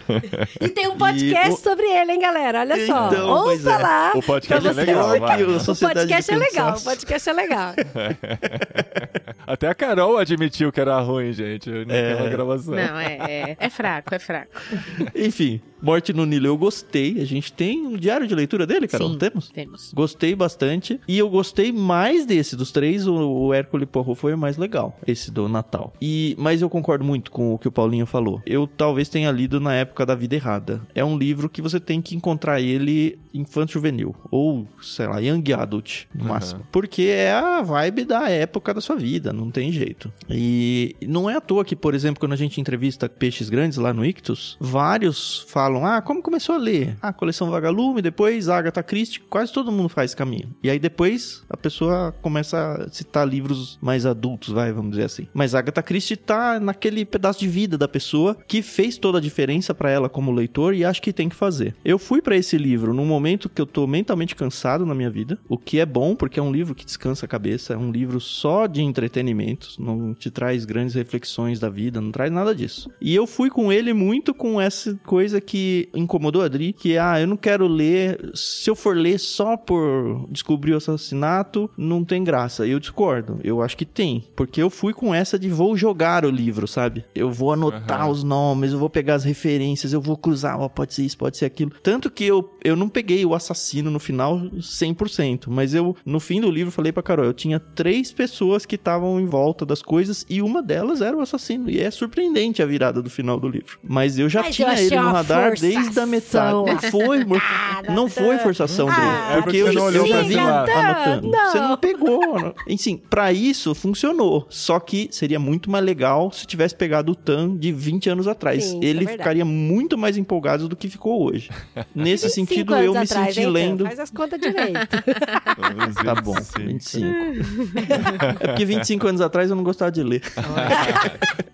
E tem um podcast E o- sobre ele, hein, galera? Olha só. Então, Ouça é. lá. O podcast é legal, o podcast é legal, o Cansaço. podcast é legal. Até a Carol admitiu que era ruim, gente, naquela É. gravação. Não, é, é, é fraco, é fraco. Enfim, Morte no Nilo eu gostei. A gente tem um diário de leitura dele, Carol? Sim. Temos? Temos. Gostei bastante. E eu gostei mais desse. Dos três, o, o Hércules Poirot foi o mais legal. Esse do Natal. E, mas eu concordo muito com o que o Paulinho falou. Eu talvez tenha lido na época da vida errada. É um livro que você tem que encontrar ele infanto juvenil. Ou, sei lá, young adult, no Aham. máximo. Porque é a vibe da época da sua vida. Não tem jeito. E não é à toa que, por exemplo, quando a gente entrevista peixes grandes lá no Ictus, vários falam: Ah, como começou a ler? Ah, coleção Vagalume, depois Agatha Christie, quase todo mundo faz esse caminho. E aí depois a pessoa começa a citar livros mais adultos, vai, vamos dizer assim. Mas Agatha Christie tá naquele pedaço de vida da pessoa que fez toda a diferença pra ela como leitor e acho que tem que fazer. Eu fui pra esse livro num momento que eu tô mentalmente cansado na minha vida, o que é bom porque é um livro que descansa a cabeça, é um livro só de entretenimento, não te traz grandes reflexões da vida, não traz nada disso. E eu fui com ele muito com essa coisa que incomodou a Adri, que é, ah, eu não quero ler, se eu for ler só por descobrir o assassinato, não tem graça. Eu discordo, eu acho que tem, porque eu fui com essa de vou jogar o livro, sabe? Eu vou anotar Aham. os nomes, eu vou pegar as referências, eu vou cruzar, ó, pode ser isso, pode ser aquilo. Tanto que eu, eu não peguei o assassino no final 100%, mas eu, no fim do livro, falei pra Carol, eu tinha três pessoas que estavam em volta das coisas e uma delas era o assassino. E é surpreendente a virada do final do livro. Mas eu já Mas eu tinha achei ele no radar desde a metade. forçação. Não foi, mo- não foi forçação dele. Ah, É porque não olhou eu já pra vi esse lado. anotando. Não. Você não pegou. não. Enfim, pra isso funcionou. Só que seria muito mais legal se tivesse pegado o Tan de 20 anos atrás. Sim, é ele verdade. ficaria muito mais empolgado do que ficou hoje. Nesse 25 sentido, eu me atrás, senti lendo. Faz as contas direito. Tá bom, 25. é porque 25 anos atrás eu não gostava de ler.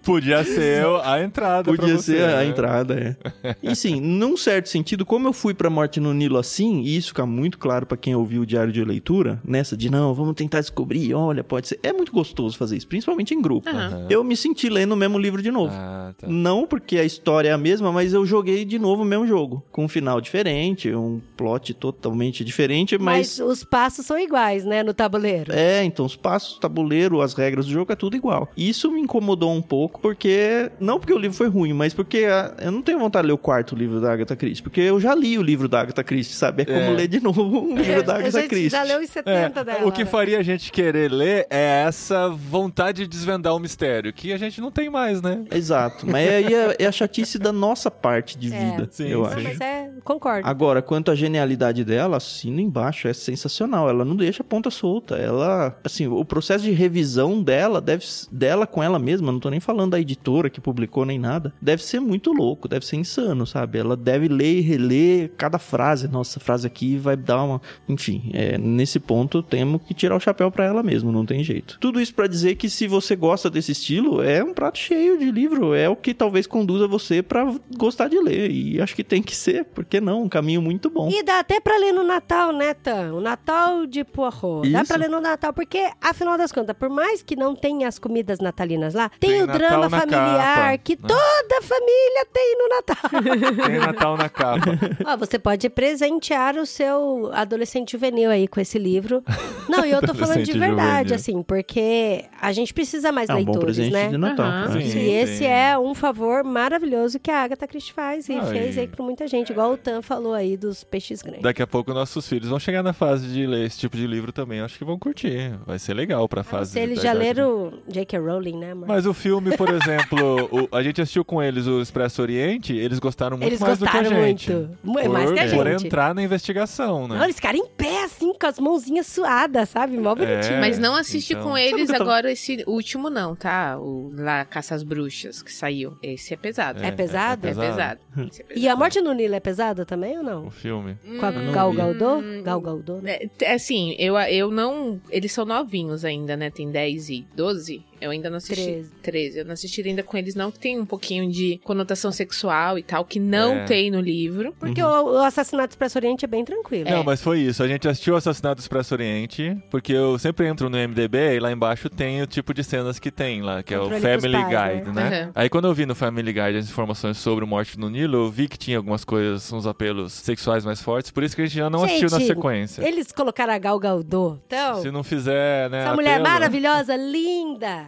Podia ser a entrada pra Podia você, ser a né? entrada, é. E sim, num certo sentido, como eu fui pra Morte no Nilo assim, e isso fica muito claro pra quem ouviu o diário de leitura, nessa de não, vamos tentar descobrir, olha, pode ser. É muito gostoso fazer isso, principalmente em grupo. Aham. Eu me senti lendo o mesmo livro de novo. Ah, tá. Não porque a história é a mesma, mas eu joguei de novo o mesmo jogo. Com um final diferente, um plot totalmente diferente, Mas mas. os passos são iguais, né, no tabuleiro. É, então os passos, o tabuleiro, as regras do jogo é tudo igual. Isso me incomodou um pouco, porque. Não porque o livro foi ruim, mas porque ah, eu não tenho vontade de ler o quarto livro da Agatha Christie. Porque eu já li o livro da Agatha Christie, sabe? É como É. ler de novo um livro da a Agatha gente Christie. já leu os 70 É, dela. o que né? faria a gente querer ler é essa vontade de desvendar o mistério, que a gente não tem mais, né? Exato. Mas aí é, é a chatice da nossa parte de É. vida, Sim, eu sim. acho. Não, mas é, concordo. Agora, quanto à genialidade dela, assina embaixo, é sensacional. Ela não deixa a ponta solta. Ela, assim, o processo de revisão dela, deve, dela com ela mesma, não tô nem falando da editora que publicou nem nada, deve ser muito louco, deve ser insano, sabe? Ela deve ler e reler cada frase. Nossa, essa frase aqui vai dar uma. Enfim, é, nesse ponto temos que tirar o chapéu pra ela mesmo, não tem jeito. Tudo isso pra dizer que se você gosta desse estilo, é um prato cheio de livro, é o que talvez conduza você pra gostar de ler. E acho que tem que ser, porque não? Um caminho muito bom. E dá até pra ler no Natal, né, Tan? O Natal de Poirot. Dá Isso. pra ler no Natal, porque, afinal das contas, por mais que não tenha as comidas natalinas lá, tem, Tem o Natal drama familiar capa, que né? toda família tem no Natal. Tem Natal na capa. Ó, você pode presentear o seu adolescente juvenil aí com esse livro. Não, e eu tô falando de verdade, juvenil. assim, porque a gente precisa mais É um bom leitores, presente né? de Natal. Aham. né? Sim. E esse é um favor maravilhoso que a Agatha Christie faz e Ah, fez aí pra muita gente, igual o Tan falou aí dos peixes grandes. Daqui a pouco nossos filhos vão chegar na fase de ler esse tipo de livro também. Acho que vão curtir. Vai ser legal pra Ah, fase se eles já leram J.K. Rowling, né, amor? Mas o filme, por exemplo, o- a gente assistiu com eles o Expresso Oriente, eles gostaram muito Eles mais do que a gostaram gente. muito. Mu- Por, mais que a por gente. entrar na investigação, né? Não, eles ficaram em pé, assim, com as mãozinhas suadas, sabe? Mó bonitinho. É, Mas não assiste então- com eles agora esse último não, tá? O lá Caça às Bruxas que saiu. Esse é pesado. É pesado? É pesado. É pesado. E a Morte no Nilo é pesada também ou não? O filme. Com a Hum, Gal. Gadot? Gal Gadot, né? É, é assim, eu, eu não. Eles são novinhos ainda, né? Tem 10 e 12. Eu ainda não assisti. Treze. 13. Eu não assisti ainda com eles, não, que tem um pouquinho de conotação sexual e tal, que não É. tem no livro. Porque o, o Assassinato Expresso Oriente é bem tranquilo. Não, mas foi isso. A gente assistiu o Assassinato do Expresso Oriente, porque eu sempre entro no MDB e lá embaixo tem o tipo de cenas que tem lá, que é o Controle Family pais, Guide, né? né? Uhum. Aí quando eu vi no Family Guide as informações sobre o Morte no Nilo, eu vi que tinha algumas coisas, uns apelos sexuais mais fortes, por isso que a gente já não assistiu na Gente, sequência. Eles colocaram a Gal Gadot. Então, Se não fizer, né, essa mulher apelo- maravilhosa, linda.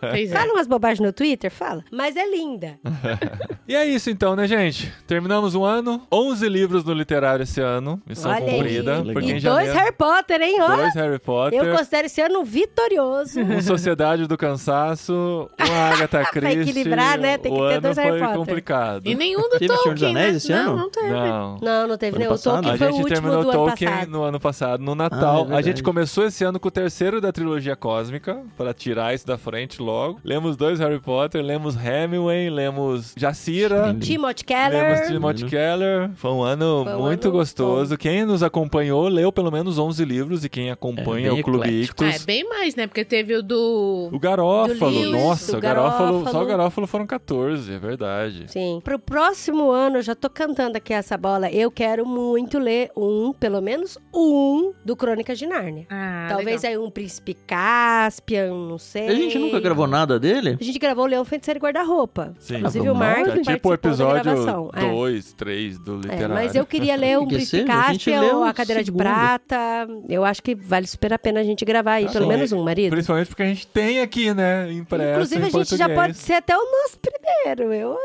Pois é. Fala umas bobagens no Twitter? Fala. Mas é linda. E é isso então, né, gente? Terminamos o ano. 11 livros no literário esse ano. Missão Olha aí. cumprida. Porque E dois janeiro, Harry Potter, hein? Ó, dois Harry Potter. eu considero esse ano vitorioso. Um Sociedade do Cansaço, uma Agatha Pra Christie. equilibrar, né? Tem que o ter dois Harry foi Potter. complicado. E nenhum do Teve Senhor Tolkien, dos Anéis né? esse não, ano? não teve. Não. Não, não teve nem. O? Tolkien A foi o gente último terminou do ano Tolkien passado. no ano passado, no Ah, Natal. é a gente começou esse ano com o terceiro da trilogia cósmica, para tirar isso da frente logo. Lemos dois Harry Potter, lemos Hemingway, lemos Jacira. Timothy Lemos Keller. Timothy Keller. Foi um ano Foi um muito ano gostoso. Quem nos acompanhou leu pelo menos 11 livros e quem acompanha É, o Clube eclético. Ah, Ictus. é bem mais, né? Porque teve o do. O Garófalo, Do nossa, o o Garófalo, só Garófalo. o Garófalo foram 14, é verdade. Sim. Pro próximo ano, eu já tô cantando aqui essa bola. Eu quero muito ler um, pelo menos um, do Crônicas de Nárnia. Ah, Talvez legal. aí um Príncipe Caspian, não sei. A gente nunca gravou nada dele? A gente gravou o Leão Feiticeiro e Guarda-Roupa. Sim. Inclusive Ah, o Marcos É tipo o episódio gravação. É. 2, 3 do É, literário. mas eu queria ler um Príncipe Caspian a Cadeira de segundo. Prata. Eu acho que vale super a pena a gente gravar aí, Tá pelo bom. menos um, marido. Principalmente porque a gente tem aqui, né, impresso Inclusive, em a gente já pode ser até o nosso primeiro. Eu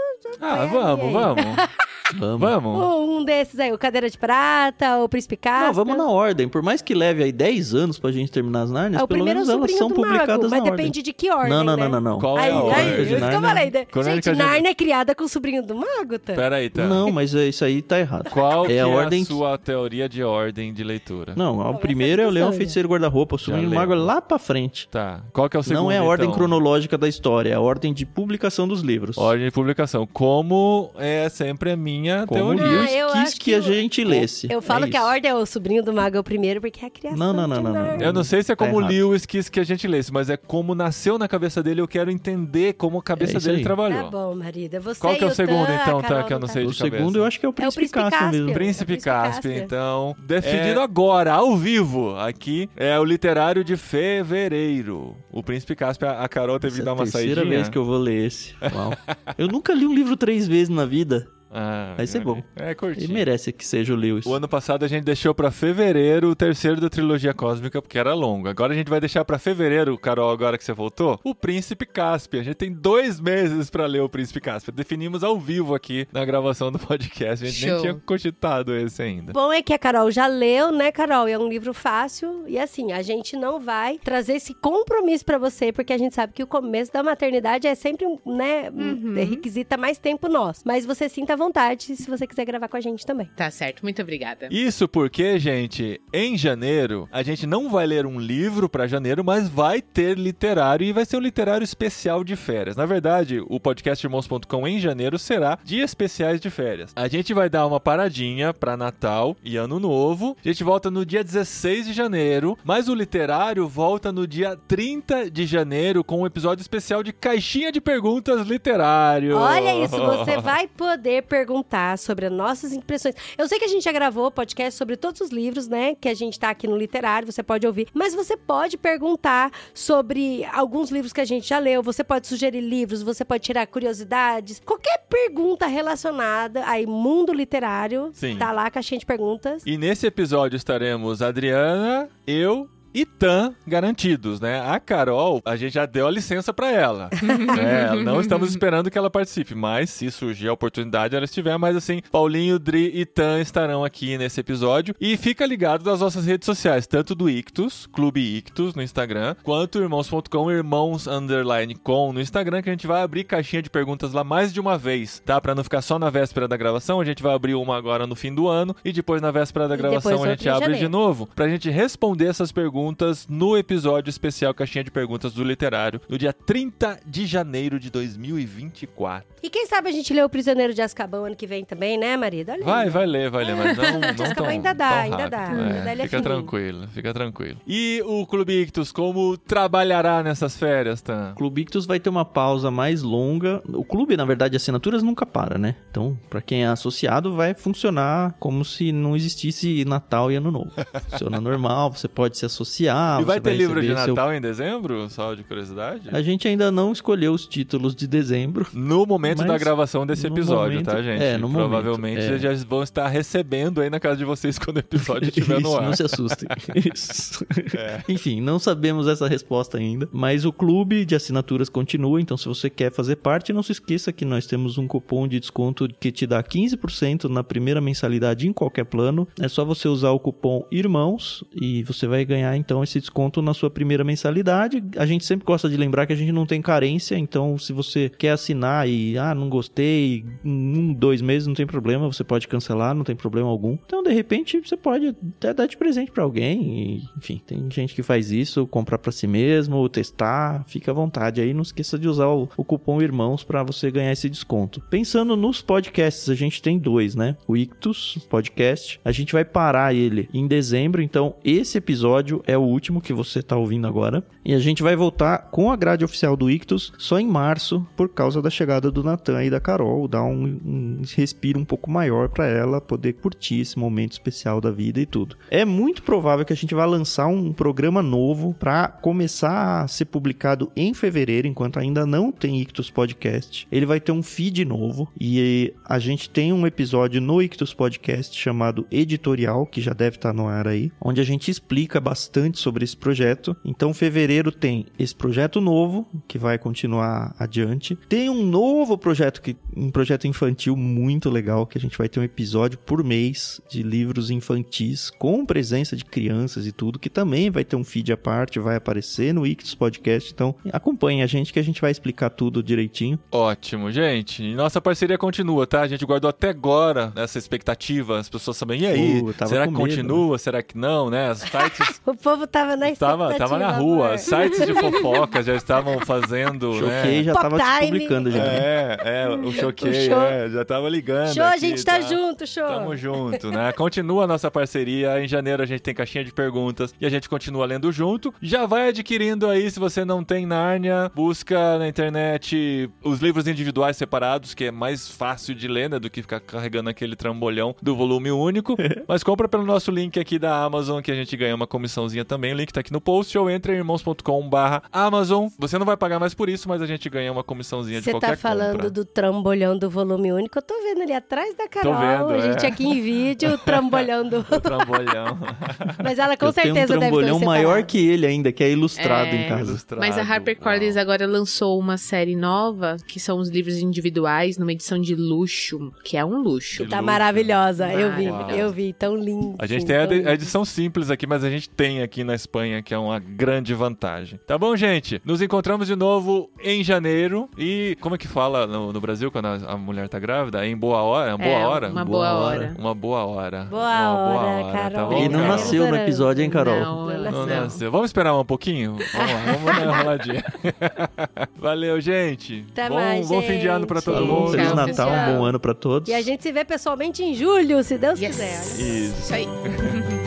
Ah, vamos, aí. vamos. Vamos. vamos. Ou um desses aí, o Cadeira de Prata, o Príncipe Caspian. Não, vamos na ordem. Por mais que leve aí 10 anos pra gente terminar as Narnias, É pelo menos elas são publicadas mago, na mas ordem. depende de que ordem, Não, não, né? não, não, não. Qual Aí, é a aí, ordem? Isso que eu falei. né? Crônicas Gente, de- Narnia é criada com o sobrinho do mago, tá? Peraí, tá. Não, mas é- isso aí tá errado. Qual É é a a ordem que- sua teoria de ordem de leitura? Não, o primeiro é a o Leão Feiticeiro Guarda-Roupa, o Sobrinho do. Mago é lá pra frente. Tá. Qual que é o segundo, não é a ordem então? cronológica da história, é a ordem de publicação dos livros. Ordem de publicação. Como é sempre a minha Como teoria. Lewis Ah, eu quis acho que, que a o- gente lesse. Eu falo É que a ordem é o sobrinho do mago é o primeiro, porque é a criação Não, não, não, não, não. Eu não sei se é Tá como o errado. Lewis quis que a gente lesse, mas é como nasceu na cabeça dele. Eu quero entender como a cabeça É dele aí. trabalhou. Tá bom, marido. Você Qual que é o segundo, Tan, então, tá? Que eu não sei O de cabeça. segundo eu acho que é o É o Príncipe Príncipe Caspian Caspian. mesmo. Príncipe Príncipe Caspian, Caspian. então. Definido agora, ao vivo, aqui, é o literário de fevereiro. O Príncipe Caspian, a Carol teve que dar é a uma terceira vez que eu vou ler esse. Uau. eu nunca li um livro três vezes na vida. Ah, Vai ser bom. É Ele curtinho. merece que seja o Lewis. O ano passado a gente deixou pra fevereiro o terceiro da trilogia cósmica, porque era longo. Agora a gente vai deixar pra fevereiro, Carol, agora que você voltou, o Príncipe Caspian. A gente tem dois meses pra ler o Príncipe Caspian. Definimos ao vivo aqui na gravação do podcast. A gente nem Show. tinha cogitado esse ainda. Bom é que a Carol já leu, né, Carol? E é um livro fácil. E assim, a gente não vai trazer esse compromisso pra você, porque a gente sabe que o começo da maternidade é sempre, né, Uhum. requisita mais tempo nós. Mas você sinta vontade se você quiser gravar com a gente também. Tá certo, muito obrigada. Isso porque, gente, em janeiro, a gente não vai ler um livro pra janeiro, mas vai ter literário e vai ser um literário especial de férias. Na verdade, o podcast Irmãos.com em janeiro será de especiais de férias. A gente vai dar uma paradinha pra Natal e Ano Novo. A gente volta no dia 16 de janeiro, mas o literário volta no dia 30 de janeiro com um episódio especial de Caixinha de Perguntas Literário. Olha isso, você vai poder perguntar sobre as nossas impressões. Eu sei que a gente já gravou podcast sobre todos os livros, né? Que a gente tá aqui no literário, você pode ouvir. Mas você pode perguntar sobre alguns livros que a gente já leu. Você pode sugerir livros, você pode tirar curiosidades. Qualquer pergunta relacionada aí, mundo literário, Sim. tá lá a caixinha de perguntas. E nesse episódio estaremos Adriana, eu e Tan garantidos, né? A Carol, a gente já deu a licença pra ela. é, não estamos esperando que ela participe, mas se surgir a oportunidade, ela estiver. Mas assim, Paulinho, Dri e Tan estarão aqui nesse episódio. E fica ligado nas nossas redes sociais, tanto do Ictus, Clube Ictus no Instagram, quanto irmãos.com, irmãos underline com no Instagram, que a gente vai abrir caixinha de perguntas lá mais de uma vez, tá? Pra não ficar só na véspera da gravação, a gente vai abrir uma agora no fim do ano e depois na véspera da gravação a gente abre de novo pra gente responder essas perguntas no episódio especial Caixinha de Perguntas do Literário, no dia 30 de janeiro de 2024. E quem sabe a gente lê o Prisioneiro de Azkaban ano que vem também, né, marido? Olha aí. Vai, vai ler, vai ler, mas não, não Azkaban tão, ainda dá, tão ainda dá, É, ainda dá, ele é fica fininho. tranquilo, fica tranquilo. E o Clube Ictus, como trabalhará nessas férias, Tan? O Clube Ictus vai ter uma pausa mais longa. O clube, na verdade, assinaturas nunca para, né? Então, pra quem é associado, vai funcionar como se não existisse Natal e Ano Novo. Funciona normal, você pode se associar e vai ter livro de receber seu- Natal em dezembro? Só de curiosidade? A gente ainda não escolheu os títulos de dezembro. No momento da gravação desse episódio, momento- tá, gente? é, no momento, Provavelmente é. vocês já vão estar recebendo aí na casa de vocês quando o episódio estiver Isso, no ar. não se assustem. Isso. É. Enfim, não sabemos essa resposta ainda, mas o clube de assinaturas continua, então se você quer fazer parte, não se esqueça que nós temos um cupom de desconto que te dá 15% na primeira mensalidade em qualquer plano. É só você usar o cupom IRMãos e você vai ganhar então esse desconto na sua primeira mensalidade. A gente sempre gosta de lembrar que a gente não tem carência, então se você quer assinar e ah, não gostei, um, dois meses não tem problema, você pode cancelar, não tem problema algum. Então, de repente, você pode até dar de presente pra alguém. E, enfim, tem gente que faz isso, comprar pra si mesmo, testar, fica à vontade. Aí não esqueça de usar o, o cupom Irmãos pra você ganhar esse desconto. Pensando nos podcasts, a gente tem dois, né? O Ictus Podcast, a gente vai parar ele em dezembro, então esse episódio é o último que você tá ouvindo agora. E a gente vai voltar com a grade oficial do Ictus só em março, por causa da chegada do Natan e da Carol, dar um, um respiro um pouco maior pra ela poder curtir esse momento especial da vida e tudo. É muito provável que a gente vá lançar um programa novo pra começar a ser publicado em fevereiro, enquanto ainda não tem Ictus Podcast. Ele vai ter um feed novo e a gente tem um episódio no Ictus Podcast chamado Editorial, que já deve estar no ar aí, onde a gente explica bastante sobre esse projeto. Então, fevereiro tem esse projeto novo, que vai continuar adiante. Tem um novo projeto, que, um projeto infantil muito legal, que a gente vai ter um episódio por mês de livros infantis com presença de crianças e tudo, que também vai ter um feed à parte, vai aparecer no Ictus Podcast. Então, acompanhe a gente que a gente vai explicar tudo direitinho. Ótimo, gente. E nossa parceria continua, tá? A gente guardou até agora essa expectativa, as pessoas sabem, e aí? Uh, será que medo, continua? Será que não, né? Os sites O povo tava na tava, tava na rua, amor. sites de fofoca já estavam fazendo, Choquei, né? já Pop tava publicando já. É, é, o choquei, O show. é, já tava ligando. Show, a aqui, gente tá, junto, show. Tamo junto, né? Continua a nossa parceria. Em janeiro a gente tem caixinha de perguntas e a gente continua lendo junto. Já vai adquirindo aí, se você não tem Nárnia, busca na internet os livros individuais separados, que é mais fácil de ler, né? Do que ficar carregando aquele trambolhão do volume único. Mas compra pelo nosso link aqui da Amazon, que a gente ganha uma comissãozinha também. O link tá aqui no post ou entra em irmãos.com/barra Amazon. Você não vai pagar mais por isso, mas a gente ganha uma comissãozinha de Você qualquer tá falando compra. do trambolhão do volume único. Eu tô vendo ali atrás da Carol. vendo, a gente é. aqui em vídeo, o trambolhão do. O trambolhão. Mas ela com Eu um certeza deve ter trambolhão separado. maior que ele ainda, que é ilustrado É. em casa. Ilustrado. Mas a HarperCollins Uau. agora lançou uma série nova, que são os livros individuais, numa edição de luxo, que é um luxo. De Tá luxo. maravilhosa. Eu vi, Maravilhosa. eu vi. Tão lindo. A gente tem de- a edição simples aqui, mas a gente tem aqui na Espanha, que é uma grande vantagem. Tá bom, gente? Nos encontramos de novo em janeiro. E como é que fala no, no Brasil quando a, a mulher tá grávida? Em boa hora? Boa É, hora? Uma Boa boa, hora. hora. Uma boa hora. Boa uma hora, tá Carol. bom, Ele não Carol? nasceu no episódio, hein, Carol? Não, Não Não nasceu. Vamos esperar um pouquinho? Vamos lá, vamos dar uma roladinha. Valeu, gente. Até bom, mais, bom fim de ano pra gente. todo Falou, mundo. Feliz Tchau, Natal, um pessoal. bom ano pra todos. E a gente se vê pessoalmente em julho, se Deus Yes. quiser. Isso. Isso aí.